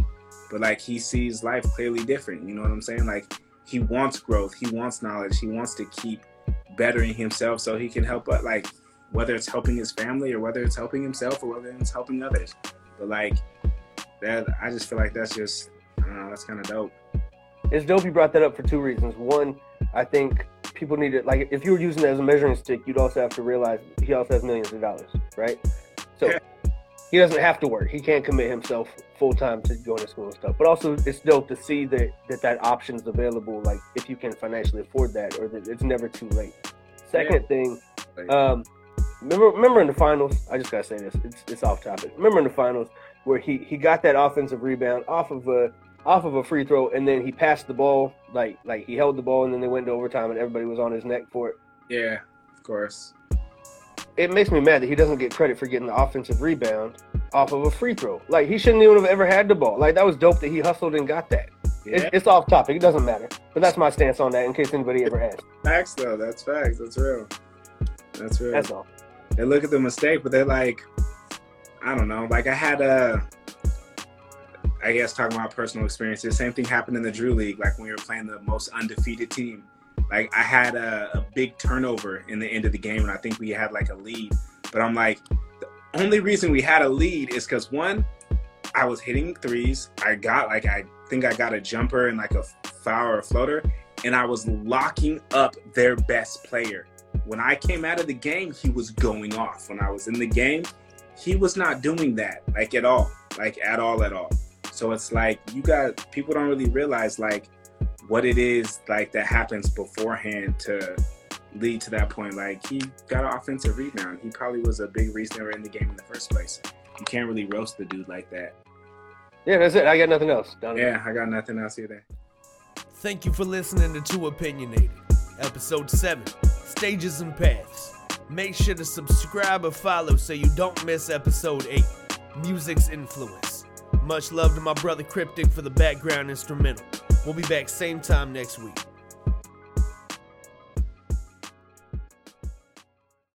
but like he sees life clearly different you know what i'm saying like he wants growth he wants knowledge he wants to keep bettering himself so he can help but like whether it's helping his family or whether it's helping himself or whether it's helping others but like that i just feel like that's just that's kind of dope. It's dope you brought that up for two reasons. One, I think people need it. Like, if you were using it as a measuring stick, you'd also have to realize he also has millions of dollars, right? He doesn't have to work. He can't commit himself full time to going to school and stuff. But also, it's dope to see that that, that option is available. Like, if you can financially afford that, or that it's never too late. Second yeah. thing, um, remember remember in the finals. I just gotta say this. It's it's off topic. Remember in the finals where he he got that offensive rebound off of a off of a free throw, and then he passed the ball like like he held the ball, and then they went to overtime, and everybody was on his neck for it. Yeah, of course. It makes me mad that he doesn't get credit for getting the offensive rebound off of a free throw. Like he shouldn't even have ever had the ball. Like that was dope that he hustled and got that. Yeah. It's, it's off topic. It doesn't matter. But that's my stance on that. In case anybody ever asks. Facts though. That's facts. That's real. That's real. That's all. They look at the mistake, but they're like, I don't know. Like I had a I guess talking about personal experiences, same thing happened in the Drew League, like when we were playing the most undefeated team. Like I had a, a big turnover in the end of the game, and I think we had like a lead. But I'm like, the only reason we had a lead is because one, I was hitting threes. I got like I think I got a jumper and like a foul or a floater, and I was locking up their best player. When I came out of the game, he was going off. When I was in the game, he was not doing that like at all, like at all, at all. So it's like you got people don't really realize like what it is like that happens beforehand to lead to that point. Like he got an offensive rebound. He probably was a big reason they were in the game in the first place. You can't really roast the dude like that. Yeah, that's it. I got nothing else. yeah, I got nothing else either. Thank you for listening to Too Opinionated, episode 7 Stages and Paths. Make sure to subscribe or follow so you don't miss episode 8 Music's Influence. Much love to my brother Cryptic for the background instrumental. We'll be back same time next week.